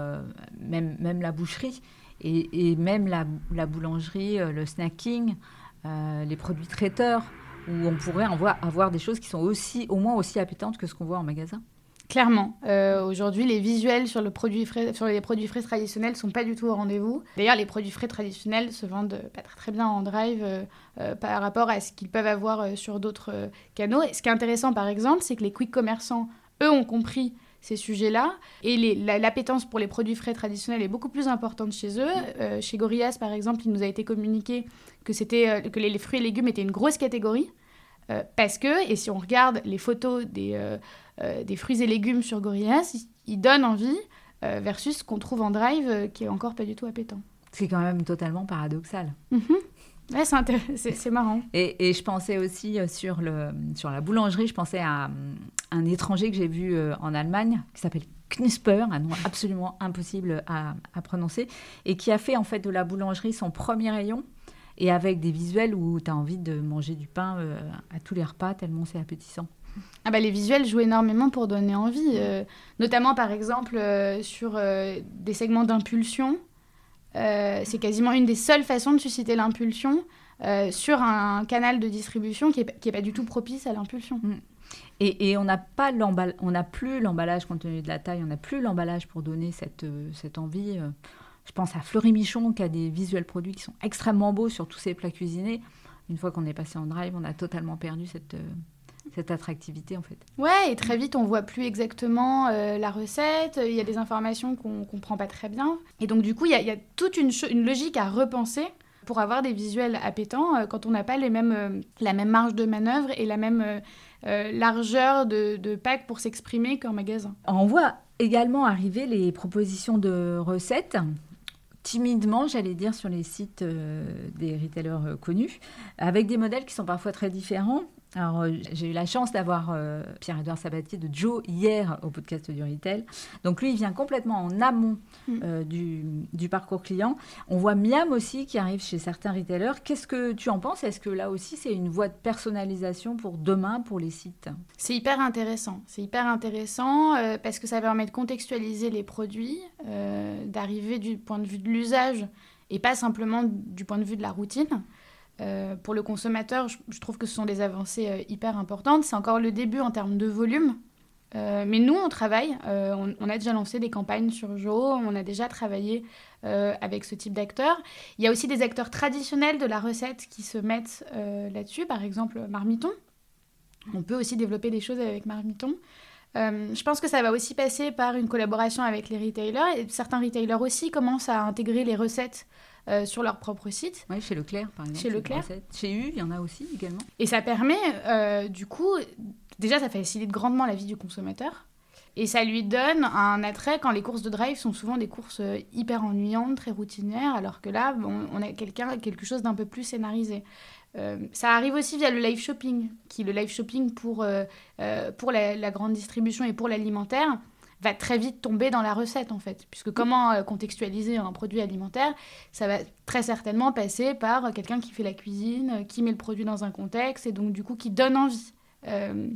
même, même la boucherie et, même la, boulangerie, euh, le snacking, euh, les produits traiteurs, où on pourrait avoir, des choses qui sont aussi, au moins aussi appétantes que ce qu'on voit en magasin. Clairement. Euh, aujourd'hui, les visuels sur, frais, sur les produits frais traditionnels ne sont pas du tout au rendez-vous. D'ailleurs, les produits frais traditionnels se vendent pas très, très bien en drive par rapport à ce qu'ils peuvent avoir sur d'autres canaux. Et ce qui est intéressant, par exemple, c'est que les quick commerçants, eux, ont compris ces sujets-là. Et l'appétence pour les produits frais traditionnels est beaucoup plus importante chez eux. Euh, chez Gorillas, par exemple, il nous a été communiqué que, c'était, euh, que les, fruits et légumes étaient une grosse catégorie. Euh, parce que, et si on regarde les photos des, des fruits et légumes sur Gorillas, ils, donnent envie, versus ce qu'on trouve en drive, qui est encore pas du tout appétant. C'est quand même totalement paradoxal. Mm Ouais, c'est marrant. Et, et, je pensais aussi sur, le, sur la boulangerie, je pensais à, un étranger que j'ai vu euh, en Allemagne qui s'appelle Knisper, un nom absolument impossible à, à, prononcer, et qui a fait en fait de la boulangerie son premier rayon, et avec des visuels où tu as envie de manger du pain euh, à tous les repas, tellement c'est appétissant. Ah bah, les visuels jouent énormément pour donner envie, notamment par exemple sur des segments d'impulsion. Euh, c'est quasiment une des seules façons de susciter l'impulsion euh, sur un canal de distribution qui n'est pas du tout propice à l'impulsion. Mm. Et, on n'a pas on n'a plus l'emballage compte tenu de la taille, on n'a plus l'emballage pour donner cette, euh, cette envie. Je pense à Fleury Michon qui a des visuels produits qui sont extrêmement beaux sur tous ses plats cuisinés. Une fois qu'on est passé en drive, on a totalement perdu cette, cette attractivité en fait. Ouais, et très vite on voit plus exactement euh, la recette, il y a des informations qu'on comprend pas très bien. Et donc du coup, il y a, toute une, une, logique à repenser pour avoir des visuels appétants euh, quand on n'a pas les mêmes, euh, la même marge de manœuvre et la même largeur de, pack pour s'exprimer qu'en magasin. On voit également arriver les propositions de recettes timidement, j'allais dire, sur les sites des retailers connus, avec des modèles qui sont parfois très différents. Alors, euh, j'ai eu la chance d'avoir euh, Pierre-Edouard Sabatier de Joe hier au podcast du Retail. Donc, lui, il vient complètement en amont mm. euh, du, parcours client. On voit Miam aussi qui arrive chez certains retailers. Qu'est-ce que tu en penses? Est-ce que là aussi, c'est une voie de personnalisation pour demain pour les sites? C'est hyper intéressant. C'est hyper intéressant parce que ça permet de contextualiser les produits, d'arriver du point de vue de l'usage et pas simplement du point de vue de la routine. Euh, pour le consommateur, je, trouve que ce sont des avancées euh, hyper importantes. C'est encore le début en termes de volume. Euh, mais nous, on travaille. On, a déjà lancé des campagnes sur Jo. On a déjà travaillé avec ce type d'acteurs. Il y a aussi des acteurs traditionnels de la recette qui se mettent là-dessus. Par exemple, Marmiton. On peut aussi développer des choses avec Marmiton. je pense que ça va aussi passer par une collaboration avec les retailers. Et certains retailers aussi commencent à intégrer les recettes euh, sur leur propre site. Oui, chez Leclerc, par exemple. Chez Leclerc. Chez U, il y en a aussi également. Et ça permet, euh, du coup, déjà, ça facilite grandement la vie du consommateur. Et ça lui donne un attrait quand les courses de drive sont souvent des courses euh, hyper ennuyantes, très routinières, alors que là, on a quelqu'un, quelque chose d'un peu plus scénarisé. ça arrive aussi via le live shopping, qui le live shopping pour, pour la, grande distribution et pour l'alimentaire va très vite tomber dans la recette en fait. Puisque comment euh, contextualiser un produit alimentaire Ça va très certainement passer par quelqu'un qui fait la cuisine, euh, qui met le produit dans un contexte et donc du coup qui donne envie. Euh,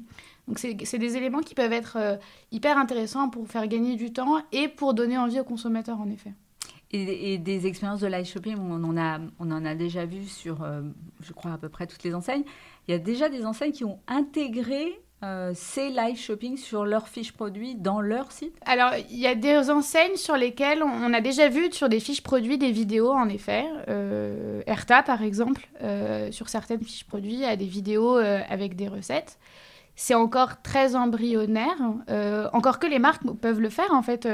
donc c'est des éléments qui peuvent être hyper intéressants pour faire gagner du temps et pour donner envie aux consommateurs en effet. Et, des expériences de live shopping, on en a, on en a déjà vu sur, je crois, à peu près toutes les enseignes. Il y a déjà des enseignes qui ont intégré euh, ces live shopping sur leurs fiches produits dans leur site Alors, il y a des enseignes sur lesquelles on a déjà vu sur des fiches produits des vidéos, en effet. Euh, Erta, par exemple, euh, sur certaines fiches produits, a des vidéos avec des recettes. C'est encore très embryonnaire, encore que les marques peuvent le faire, en fait.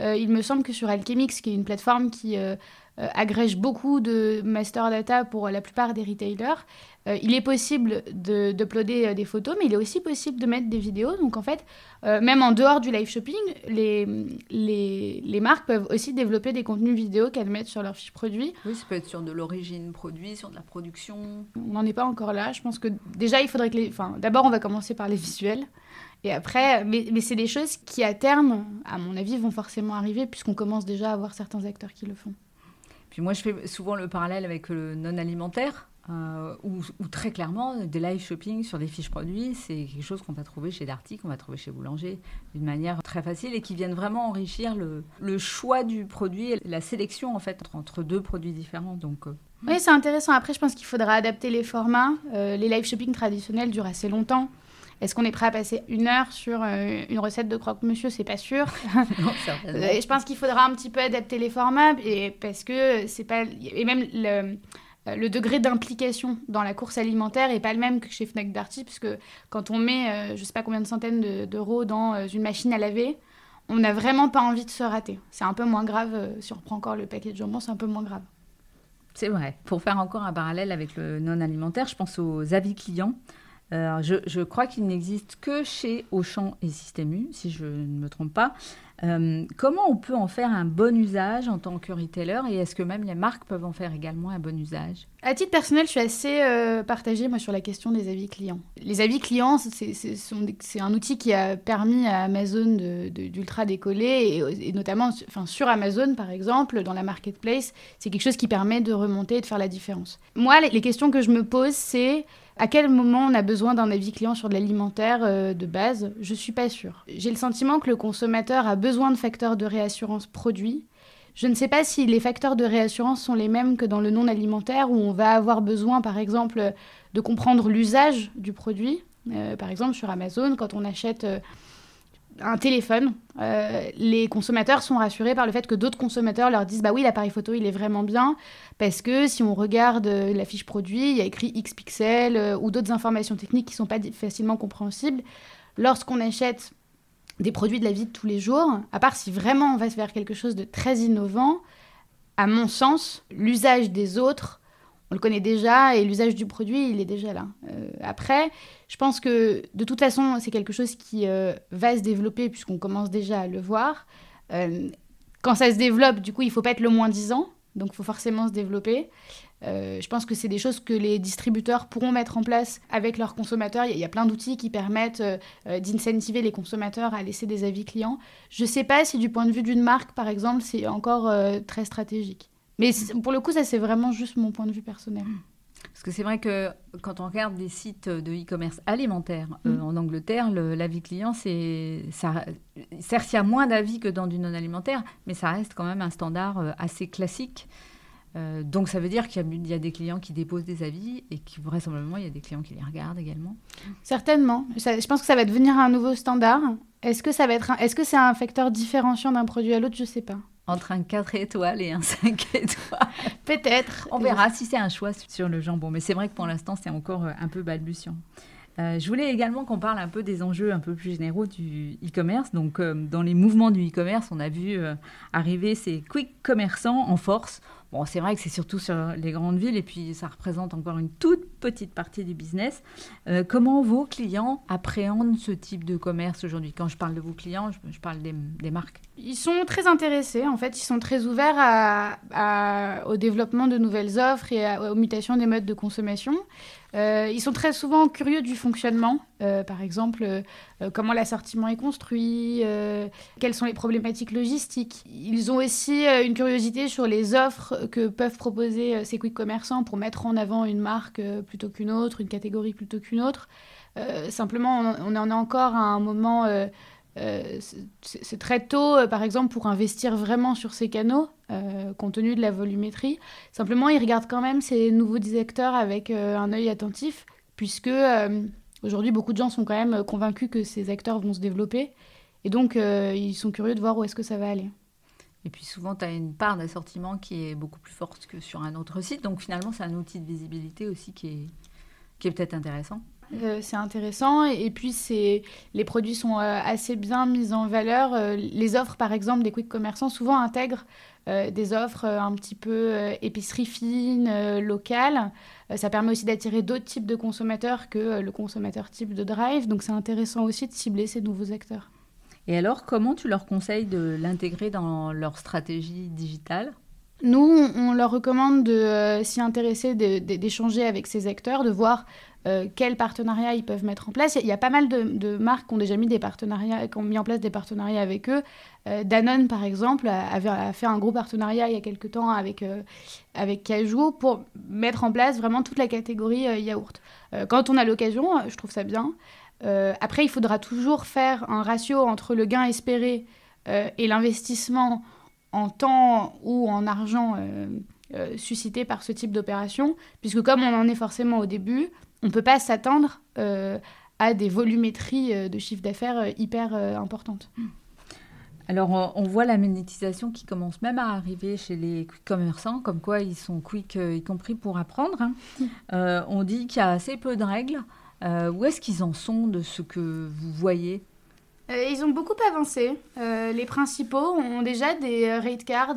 il me semble que sur Alchemix, qui est une plateforme qui agrège beaucoup de master data pour la plupart des retailers, euh, il est possible d'uploader euh, des photos, mais il est aussi possible de mettre des vidéos. Donc en fait, euh, même en dehors du live shopping, les, les, les marques peuvent aussi développer des contenus vidéo qu'elles mettent sur leur fiche produit. Oui, ça peut être sur de l'origine produit, sur de la production. On n'en est pas encore là. Je pense que déjà, il faudrait que les... Enfin, d'abord, on va commencer par les visuels. Et après, mais, mais c'est des choses qui, à terme, à mon avis, vont forcément arriver, puisqu'on commence déjà à voir certains acteurs qui le font. Puis moi, je fais souvent le parallèle avec le non alimentaire. Euh, ou, très clairement, des live shopping sur des fiches produits, c'est quelque chose qu'on va trouver chez Darty, qu'on va trouver chez Boulanger, d'une manière très facile et qui viennent vraiment enrichir le, le choix du produit, et la sélection en fait entre, deux produits différents. Donc, euh, Oui, c'est intéressant. Après, je pense qu'il faudra adapter les formats. Euh, les live shopping traditionnels durent assez longtemps. Est-ce qu'on est prêt à passer une heure sur une recette de croque-monsieur C'est pas sûr. [LAUGHS] non, je pense qu'il faudra un petit peu adapter les formats et parce que c'est pas et même le euh, le degré d'implication dans la course alimentaire n'est pas le même que chez Fnac Darty, puisque quand on met euh, je ne sais pas combien de centaines d'euros dans euh, une machine à laver, on n'a vraiment pas envie de se rater. C'est un peu moins grave, si on reprend encore le paquet de jambon, c'est un peu moins grave. C'est vrai. Pour faire encore un parallèle avec le non alimentaire, je pense aux avis clients. Je, crois qu'il n'existe que chez Auchan et Système U, si je ne me trompe pas. Euh, comment on peut en faire un bon usage en tant que retailer et est-ce que même les marques peuvent en faire également un bon usage? À titre personnel, je suis assez euh, partagée moi, sur la question des avis clients. Les avis clients, c'est un outil qui a permis à Amazon d'ultra décoller et, notamment sur Amazon par exemple, dans la marketplace, c'est quelque chose qui permet de remonter et de faire la différence. Moi, les questions que je me pose, c'est à quel moment on a besoin d'un avis client sur de l'alimentaire euh, de base? Je suis pas sûre. J'ai le sentiment que le consommateur a besoin de facteurs de réassurance produits. Je ne sais pas si les facteurs de réassurance sont les mêmes que dans le non alimentaire où on va avoir besoin par exemple de comprendre l'usage du produit. Euh, par exemple sur Amazon, quand on achète euh, un téléphone, euh, les consommateurs sont rassurés par le fait que d'autres consommateurs leur disent bah oui l'appareil photo il est vraiment bien parce que si on regarde euh, la fiche produit il y a écrit X pixels euh, ou d'autres informations techniques qui sont pas facilement compréhensibles lorsqu'on achète des produits de la vie de tous les jours à part si vraiment on va se faire quelque chose de très innovant à mon sens l'usage des autres on le connaît déjà et l'usage du produit, il est déjà là. après, je pense que de toute façon, c'est quelque chose qui va se développer puisqu'on commence déjà à le voir. quand ça se développe, du coup, il faut pas être le moins 10 ans, donc il faut forcément se développer. Euh, je pense que c'est des choses que les distributeurs pourront mettre en place avec leurs consommateurs. Il y, a, plein d'outils qui permettent euh, euh, d'incentiver les consommateurs à laisser des avis clients. Je ne sais pas si du point de vue d'une marque, par exemple, c'est encore très stratégique. Mais pour le coup, ça, c'est vraiment juste mon point de vue personnel. Parce que c'est vrai que quand on regarde des sites de e-commerce alimentaire mm. en Angleterre, l'avis client, c'est ça. Certes, il y a moins d'avis que dans du non alimentaire, mais ça reste quand même un standard assez classique. Euh, donc ça veut dire qu'il y, a des clients qui déposent des avis et qui vraisemblablement il y a des clients qui les regardent également. Certainement. je pense que ça va devenir un nouveau standard. Est-ce que ça va être, est-ce que c'est un facteur différenciant d'un produit à l'autre? Je sais pas. Entre un 4 étoiles et un 5 [LAUGHS] étoiles. Peut-être. On verra si c'est un choix sur le jambon. Mais c'est vrai que pour l'instant c'est encore euh, un peu balbutiant. Euh, je voulais également qu'on parle un peu des enjeux un peu plus généraux du e-commerce. Donc, dans les mouvements du e-commerce, on a vu arriver ces quick commerçants en force. Bon, c'est vrai que c'est surtout sur les grandes villes et puis ça représente encore une toute petite partie du business. Euh, comment vos clients appréhendent ce type de commerce aujourd'hui? Quand je parle de vos clients, je, parle des, marques. Ils sont très intéressés, en fait, ils sont très ouverts au développement de nouvelles offres et aux mutations des modes de consommation. Euh, ils sont très souvent curieux du fonctionnement, euh, par exemple euh, comment l'assortiment est construit, quelles sont les problématiques logistiques. Ils ont aussi une curiosité sur les offres que peuvent proposer ces quick commerçants pour mettre en avant une marque plutôt qu'une autre, une catégorie plutôt qu'une autre. simplement, on, en est encore à un moment c'est très tôt, euh, par exemple, pour investir vraiment sur ces canaux, euh, compte tenu de la volumétrie. Simplement, ils regardent quand même ces nouveaux acteurs avec un œil attentif, puisque aujourd'hui, beaucoup de gens sont quand même convaincus que ces acteurs vont se développer. Et donc, ils sont curieux de voir où est-ce que ça va aller. Et puis souvent, tu as une part d'assortiment qui est beaucoup plus forte que sur un autre site. Donc finalement, c'est un outil de visibilité aussi qui est, qui est peut-être intéressant. Euh, c'est intéressant. Et, puis, les produits sont euh, assez bien mis en valeur. Euh, les offres, par exemple, des quick commerçants souvent intègrent des offres un petit peu épicerie fine, locale. ça permet aussi d'attirer d'autres types de consommateurs que le consommateur type de Drive. Donc, c'est intéressant aussi de cibler ces nouveaux acteurs. Et alors, comment tu leur conseilles de l'intégrer dans leur stratégie digitale? Nous, on leur recommande de s'y intéresser, d'échanger avec ces acteurs, de voir euh, quels partenariats ils peuvent mettre en place. Il y a pas mal de, marques qui ont déjà mis des partenariats, qui ont mis en place des partenariats avec eux. Euh, Danone, par exemple, a, fait un gros partenariat il y a quelques temps avec, euh, avec Cajou pour mettre en place vraiment toute la catégorie yaourt. quand on a l'occasion, je trouve ça bien. après, il faudra toujours faire un ratio entre le gain espéré et l'investissement en temps ou en argent suscité par ce type d'opération, puisque comme on en est forcément au début, on ne peut pas s'attendre euh, à des volumétries euh, de chiffre d'affaires euh, hyper importantes. Alors, on voit la monétisation qui commence même à arriver chez les quick commerçants, comme quoi ils sont quick, y compris pour apprendre. Hein. on dit qu'il y a assez peu de règles. où est-ce qu'ils en sont de ce que vous voyez? Euh, ils ont beaucoup avancé. Euh, les principaux ont déjà des euh, rate cards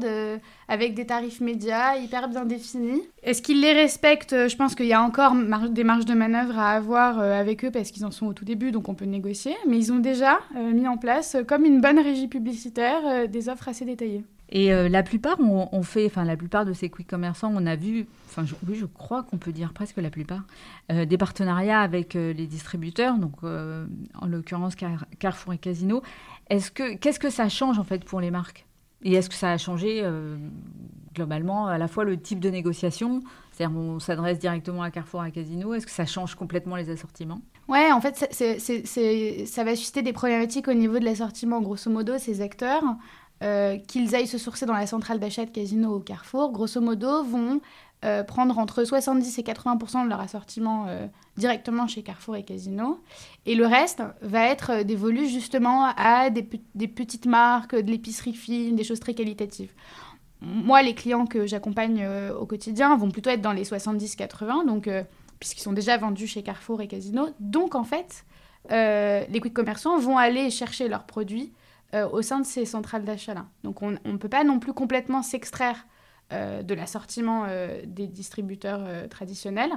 avec des tarifs médias hyper bien définis. Est-ce qu'ils les respectent? Je pense qu'il y a encore des marges de manœuvre à avoir avec eux parce qu'ils en sont au tout début, donc on peut négocier. Mais ils ont déjà mis en place, comme une bonne régie publicitaire, des offres assez détaillées. Et euh, la plupart on, fait, enfin la plupart de ces quick commerçants, on a vu, enfin je, oui je crois qu'on peut dire presque la plupart, euh, des partenariats avec euh, les distributeurs, donc en l'occurrence Carrefour et Casino. Est-ce que qu'est-ce que ça change en fait pour les marques? Et est-ce que ça a changé globalement à la fois le type de négociation, c'est-à-dire on s'adresse directement à Carrefour et à Casino, est-ce que ça change complètement les assortiments? Ouais, en fait, ça va susciter des problématiques au niveau de l'assortiment. Grosso modo, ces acteurs euh, qu'ils aillent se sourcer dans la centrale d'achat de Casino au Carrefour, grosso modo, vont euh, prendre entre 70 et 80% de leur assortiment euh, directement chez Carrefour et Casino. Et le reste va être dévolu justement à des, petites marques, de l'épicerie fine, des choses très qualitatives. Moi, les clients que j'accompagne au quotidien vont plutôt être dans les 70-80, donc puisqu'ils sont déjà vendus chez Carrefour et Casino. Donc en fait, les quick commerçants vont aller chercher leurs produits euh, au sein de ces centrales d'achat-là. Donc on ne peut pas non plus complètement s'extraire de l'assortiment des distributeurs traditionnels.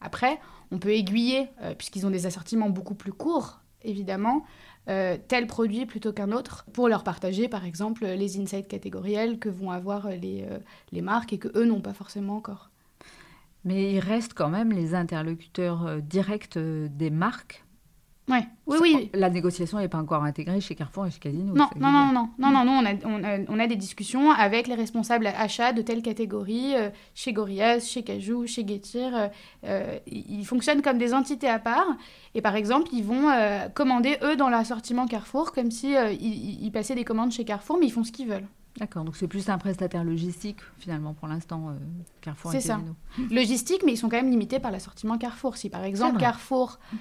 Après, on peut aiguiller, puisqu'ils ont des assortiments beaucoup plus courts, évidemment, tel produit plutôt qu'un autre, pour leur partager, par exemple, les insights catégoriels que vont avoir les, les marques et que eux n'ont pas forcément encore. Mais il reste quand même les interlocuteurs directs des marques Ouais. Oui, oui. La négociation n'est pas encore intégrée chez Carrefour et chez Casino. Non, non, non, non, non, non, non, on a, on, a, des discussions avec les responsables achats de telle catégorie, euh, chez Gorillaz, chez Cajou, chez Getir. Euh, euh, ils fonctionnent comme des entités à part. Et par exemple, ils vont commander, eux, dans l'assortiment Carrefour, comme si ils, passaient des commandes chez Carrefour, mais ils font ce qu'ils veulent. D'accord, donc c'est plus un prestataire logistique finalement pour l'instant, Carrefour et Casino. C'est ça. Logistique, mais ils sont quand même limités par l'assortiment Carrefour. Si par exemple Carrefour euh,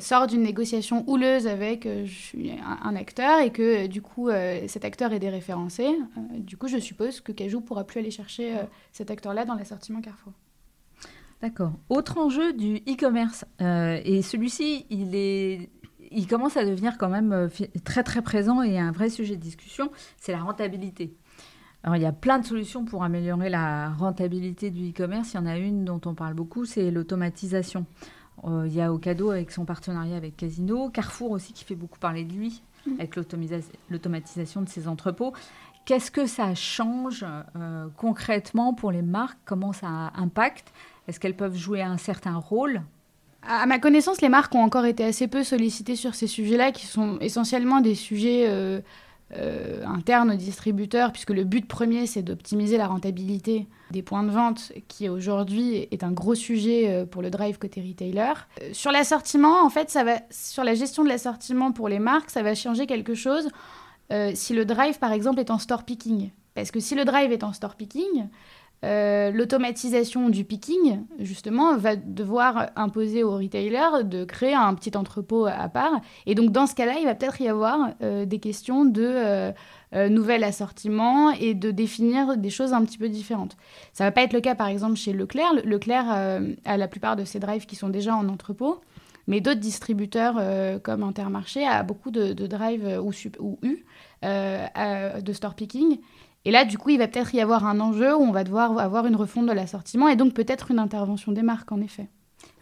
sort d'une négociation houleuse avec euh, un, acteur et que euh, du coup cet acteur est déréférencé, du coup je suppose que Cajou pourra plus aller chercher cet acteur-là dans l'assortiment Carrefour. D'accord. Autre enjeu du e-commerce, et celui-ci, il, est, il commence à devenir quand même très très présent et un vrai sujet de discussion, c'est la rentabilité. Alors, il y a plein de solutions pour améliorer la rentabilité du e-commerce. Il y en a une dont on parle beaucoup, c'est l'automatisation. Euh, il y a Ocado avec son partenariat avec Casino, Carrefour aussi qui fait beaucoup parler de lui mm. avec l'automatisation de ses entrepôts. Qu'est-ce que ça change euh, concrètement pour les marques? Comment ça impacte? Est-ce qu'elles peuvent jouer un certain rôle? À ma connaissance, les marques ont encore été assez peu sollicitées sur ces sujets-là, qui sont essentiellement des sujets euh, euh, interne aux distributeurs, puisque le but premier, c'est d'optimiser la rentabilité des points de vente, qui aujourd'hui est un gros sujet euh, pour le drive côté retailer. Euh, sur l'assortiment, en fait, ça va, sur la gestion de l'assortiment pour les marques, ça va changer quelque chose si le drive, par exemple, est en store picking. Parce que si le drive est en store picking, euh, l'automatisation du picking, justement, va devoir imposer aux retailers de créer un petit entrepôt à part. Et donc, dans ce cas-là, il va peut-être y avoir euh, des questions de euh, nouvel assortiment et de définir des choses un petit peu différentes. Ça ne va pas être le cas, par exemple, chez Leclerc. Leclerc a la plupart de ses drives qui sont déjà en entrepôt. Mais d'autres distributeurs comme Intermarché a beaucoup de, drives ou, ou U de store picking. Et là, du coup, il va peut-être y avoir un enjeu où on va devoir avoir une refonte de l'assortiment et donc peut-être une intervention des marques, en effet.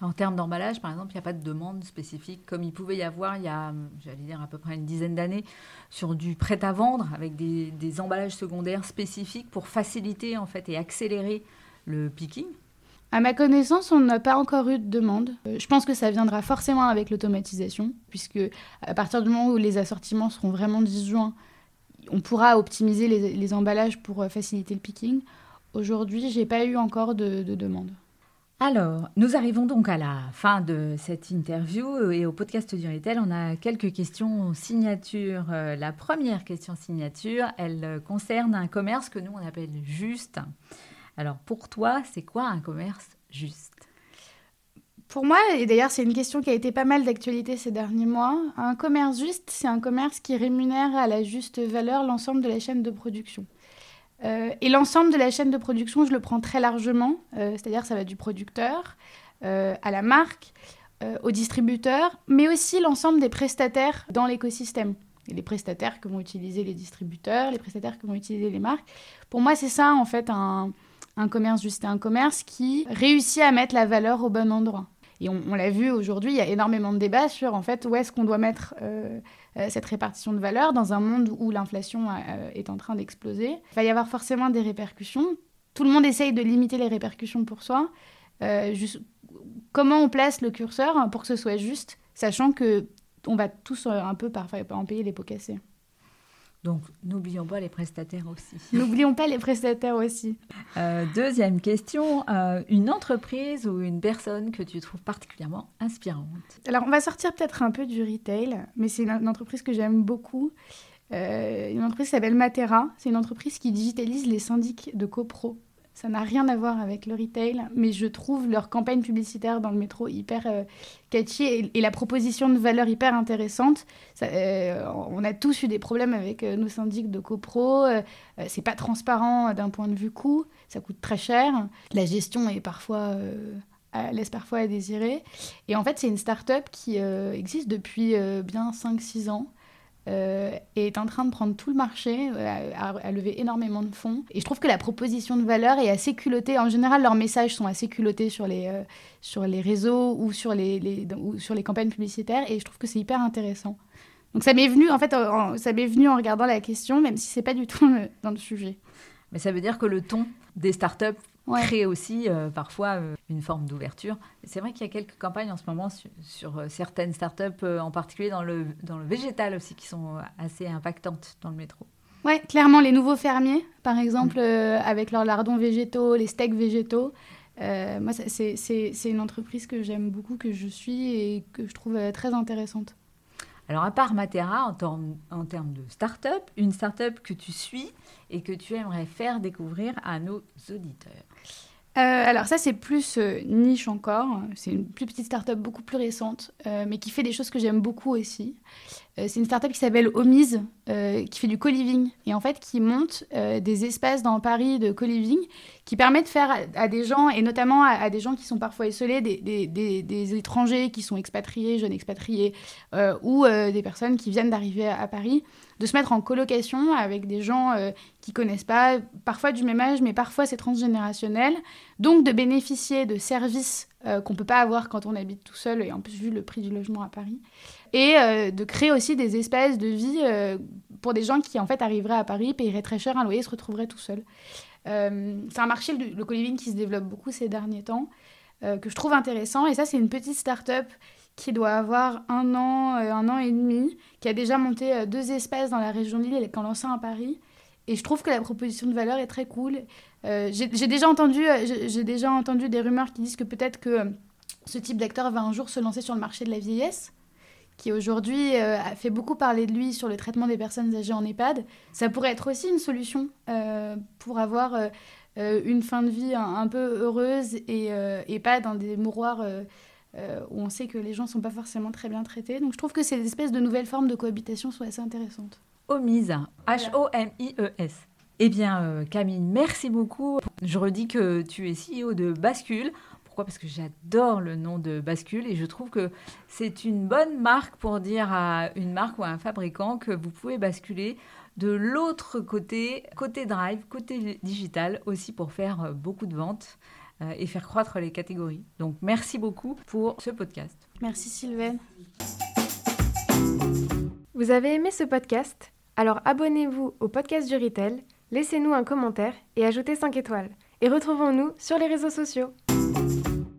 En termes d'emballage, par exemple, il n'y a pas de demande spécifique comme il pouvait y avoir il y a, j'allais dire, à peu près une dizaine d'années sur du prêt-à-vendre avec des, emballages secondaires spécifiques pour faciliter en fait et accélérer le picking. À ma connaissance, on n'a pas encore eu de demande. Euh, je pense que ça viendra forcément avec l'automatisation, puisque à partir du moment où les assortiments seront vraiment disjoints, on pourra optimiser les, emballages pour euh, faciliter le picking. Aujourd'hui, j'ai pas eu encore de, demande. Alors, nous arrivons donc à la fin de cette interview euh, et au podcast du Retail, on a quelques questions signature. Euh, la première question signature, elle concerne un commerce que nous on appelle juste. Alors, pour toi, c'est quoi un commerce juste? Pour moi, et d'ailleurs c'est une question qui a été pas mal d'actualité ces derniers mois, un commerce juste, c'est un commerce qui rémunère à la juste valeur l'ensemble de la chaîne de production. Euh, et l'ensemble de la chaîne de production, je le prends très largement, euh, c'est-à-dire ça va du producteur euh, à la marque, au distributeur, mais aussi l'ensemble des prestataires dans l'écosystème. Les prestataires que vont utiliser les distributeurs, les prestataires que vont utiliser les marques. Pour moi, c'est ça en fait un, un commerce juste, un commerce qui réussit à mettre la valeur au bon endroit. Et on, l'a vu aujourd'hui, il y a énormément de débats sur en fait où est-ce qu'on doit mettre euh, euh, cette répartition de valeur dans un monde où l'inflation euh, est en train d'exploser. Il va y avoir forcément des répercussions. Tout le monde essaye de limiter les répercussions pour soi. comment on place le curseur pour que ce soit juste, sachant que on va tous un peu parfois en payer les pots cassés? Donc, n'oublions pas les prestataires aussi. [LAUGHS] N'oublions pas les prestataires aussi. Euh, deuxième question, euh, une entreprise ou une personne que tu trouves particulièrement inspirante? Alors, on va sortir peut-être un peu du retail, mais c'est une, entreprise que j'aime beaucoup. Euh, une entreprise s'appelle Matera. C'est une entreprise qui digitalise les syndics de copro. Ça n'a rien à voir avec le retail, mais je trouve leur campagne publicitaire dans le métro hyper euh, catchy et, la proposition de valeur hyper intéressante. Euh, on a tous eu des problèmes avec euh, nos syndics de copro. c'est pas transparent d'un point de vue coût, ça coûte très cher. La gestion est parfois laisse parfois à désirer. Et en fait, c'est une start-up qui existe depuis bien 5-6 ans. Euh, est en train de prendre tout le marché, euh, à, lever énormément de fonds. Et je trouve que la proposition de valeur est assez culottée. En général, leurs messages sont assez culottés sur les, euh, sur les réseaux ou sur les, sur les campagnes publicitaires. Et je trouve que c'est hyper intéressant. Donc ça m'est venu, en fait, ça m'est venu en regardant la question, même si c'est pas du tout dans le sujet. Mais ça veut dire que le ton des startups crée aussi euh, parfois euh, une forme d'ouverture. C'est vrai qu'il y a quelques campagnes en ce moment sur, euh, certaines startups, en particulier dans le, dans le végétal aussi, qui sont assez impactantes dans le métro. Oui, clairement, les nouveaux fermiers, par exemple, avec leurs lardons végétaux, les steaks végétaux. moi, c'est une entreprise que j'aime beaucoup, que je suis et que je trouve très intéressante. Alors, à part Matera, en, en termes de start-up, une start-up que tu suis et que tu aimerais faire découvrir à nos auditeurs euh, alors ça c'est plus euh, niche encore, c'est une plus petite start-up beaucoup plus récente, euh, mais qui fait des choses que j'aime beaucoup aussi. c'est une start-up qui s'appelle Omise, qui fait du co-living. Et en fait qui monte des espaces dans Paris de co-living qui permettent de faire à, des gens, et notamment à, des gens qui sont parfois isolés, des, étrangers qui sont expatriés, jeunes expatriés, ou des personnes qui viennent d'arriver à, Paris, de se mettre en colocation avec des gens qui connaissent pas, parfois du même âge, mais parfois c'est transgénérationnel. Donc de bénéficier de services euh, qu'on peut pas avoir quand on habite tout seul, et en plus vu le prix du logement à Paris. Et euh, de créer aussi des espaces de vie euh, pour des gens qui en fait arriveraient à Paris, paieraient très cher un loyer et se retrouveraient tout seuls. c'est un marché, le, le qui se développe beaucoup ces derniers temps, que je trouve intéressant. Et ça, c'est une petite start-up qui doit avoir un an, un an et demi, qui a déjà monté deux espaces dans la région de Lille et qui en lancé un à Paris. Et je trouve que la proposition de valeur est très cool. Euh, j'ai déjà, entendu, euh, déjà entendu des rumeurs qui disent que peut-être que euh, ce type d'acteur va un jour se lancer sur le marché de la vieillesse, qui aujourd'hui a fait beaucoup parler de lui sur le traitement des personnes âgées en EHPAD. Ça pourrait être aussi une solution pour avoir une fin de vie un, peu heureuse et, et, pas dans des mouroirs où on sait que les gens ne sont pas forcément très bien traités. Donc je trouve que ces espèces de nouvelles formes de cohabitation sont assez intéressantes. Omise, H-O-M-I-E-S. Eh bien, euh, Camille, merci beaucoup. Je redis que tu es CEO de Bascule. Pourquoi? Parce que j'adore le nom de Bascule et je trouve que c'est une bonne marque pour dire à une marque ou à un fabricant que vous pouvez basculer de l'autre côté, côté drive, côté digital, aussi pour faire euh, beaucoup de ventes euh, et faire croître les catégories. Donc, merci beaucoup pour ce podcast. Merci Sylvain. Vous avez aimé ce podcast? Alors abonnez-vous au podcast du Retail, laissez-nous un commentaire et ajoutez 5 étoiles. Et retrouvons-nous sur les réseaux sociaux.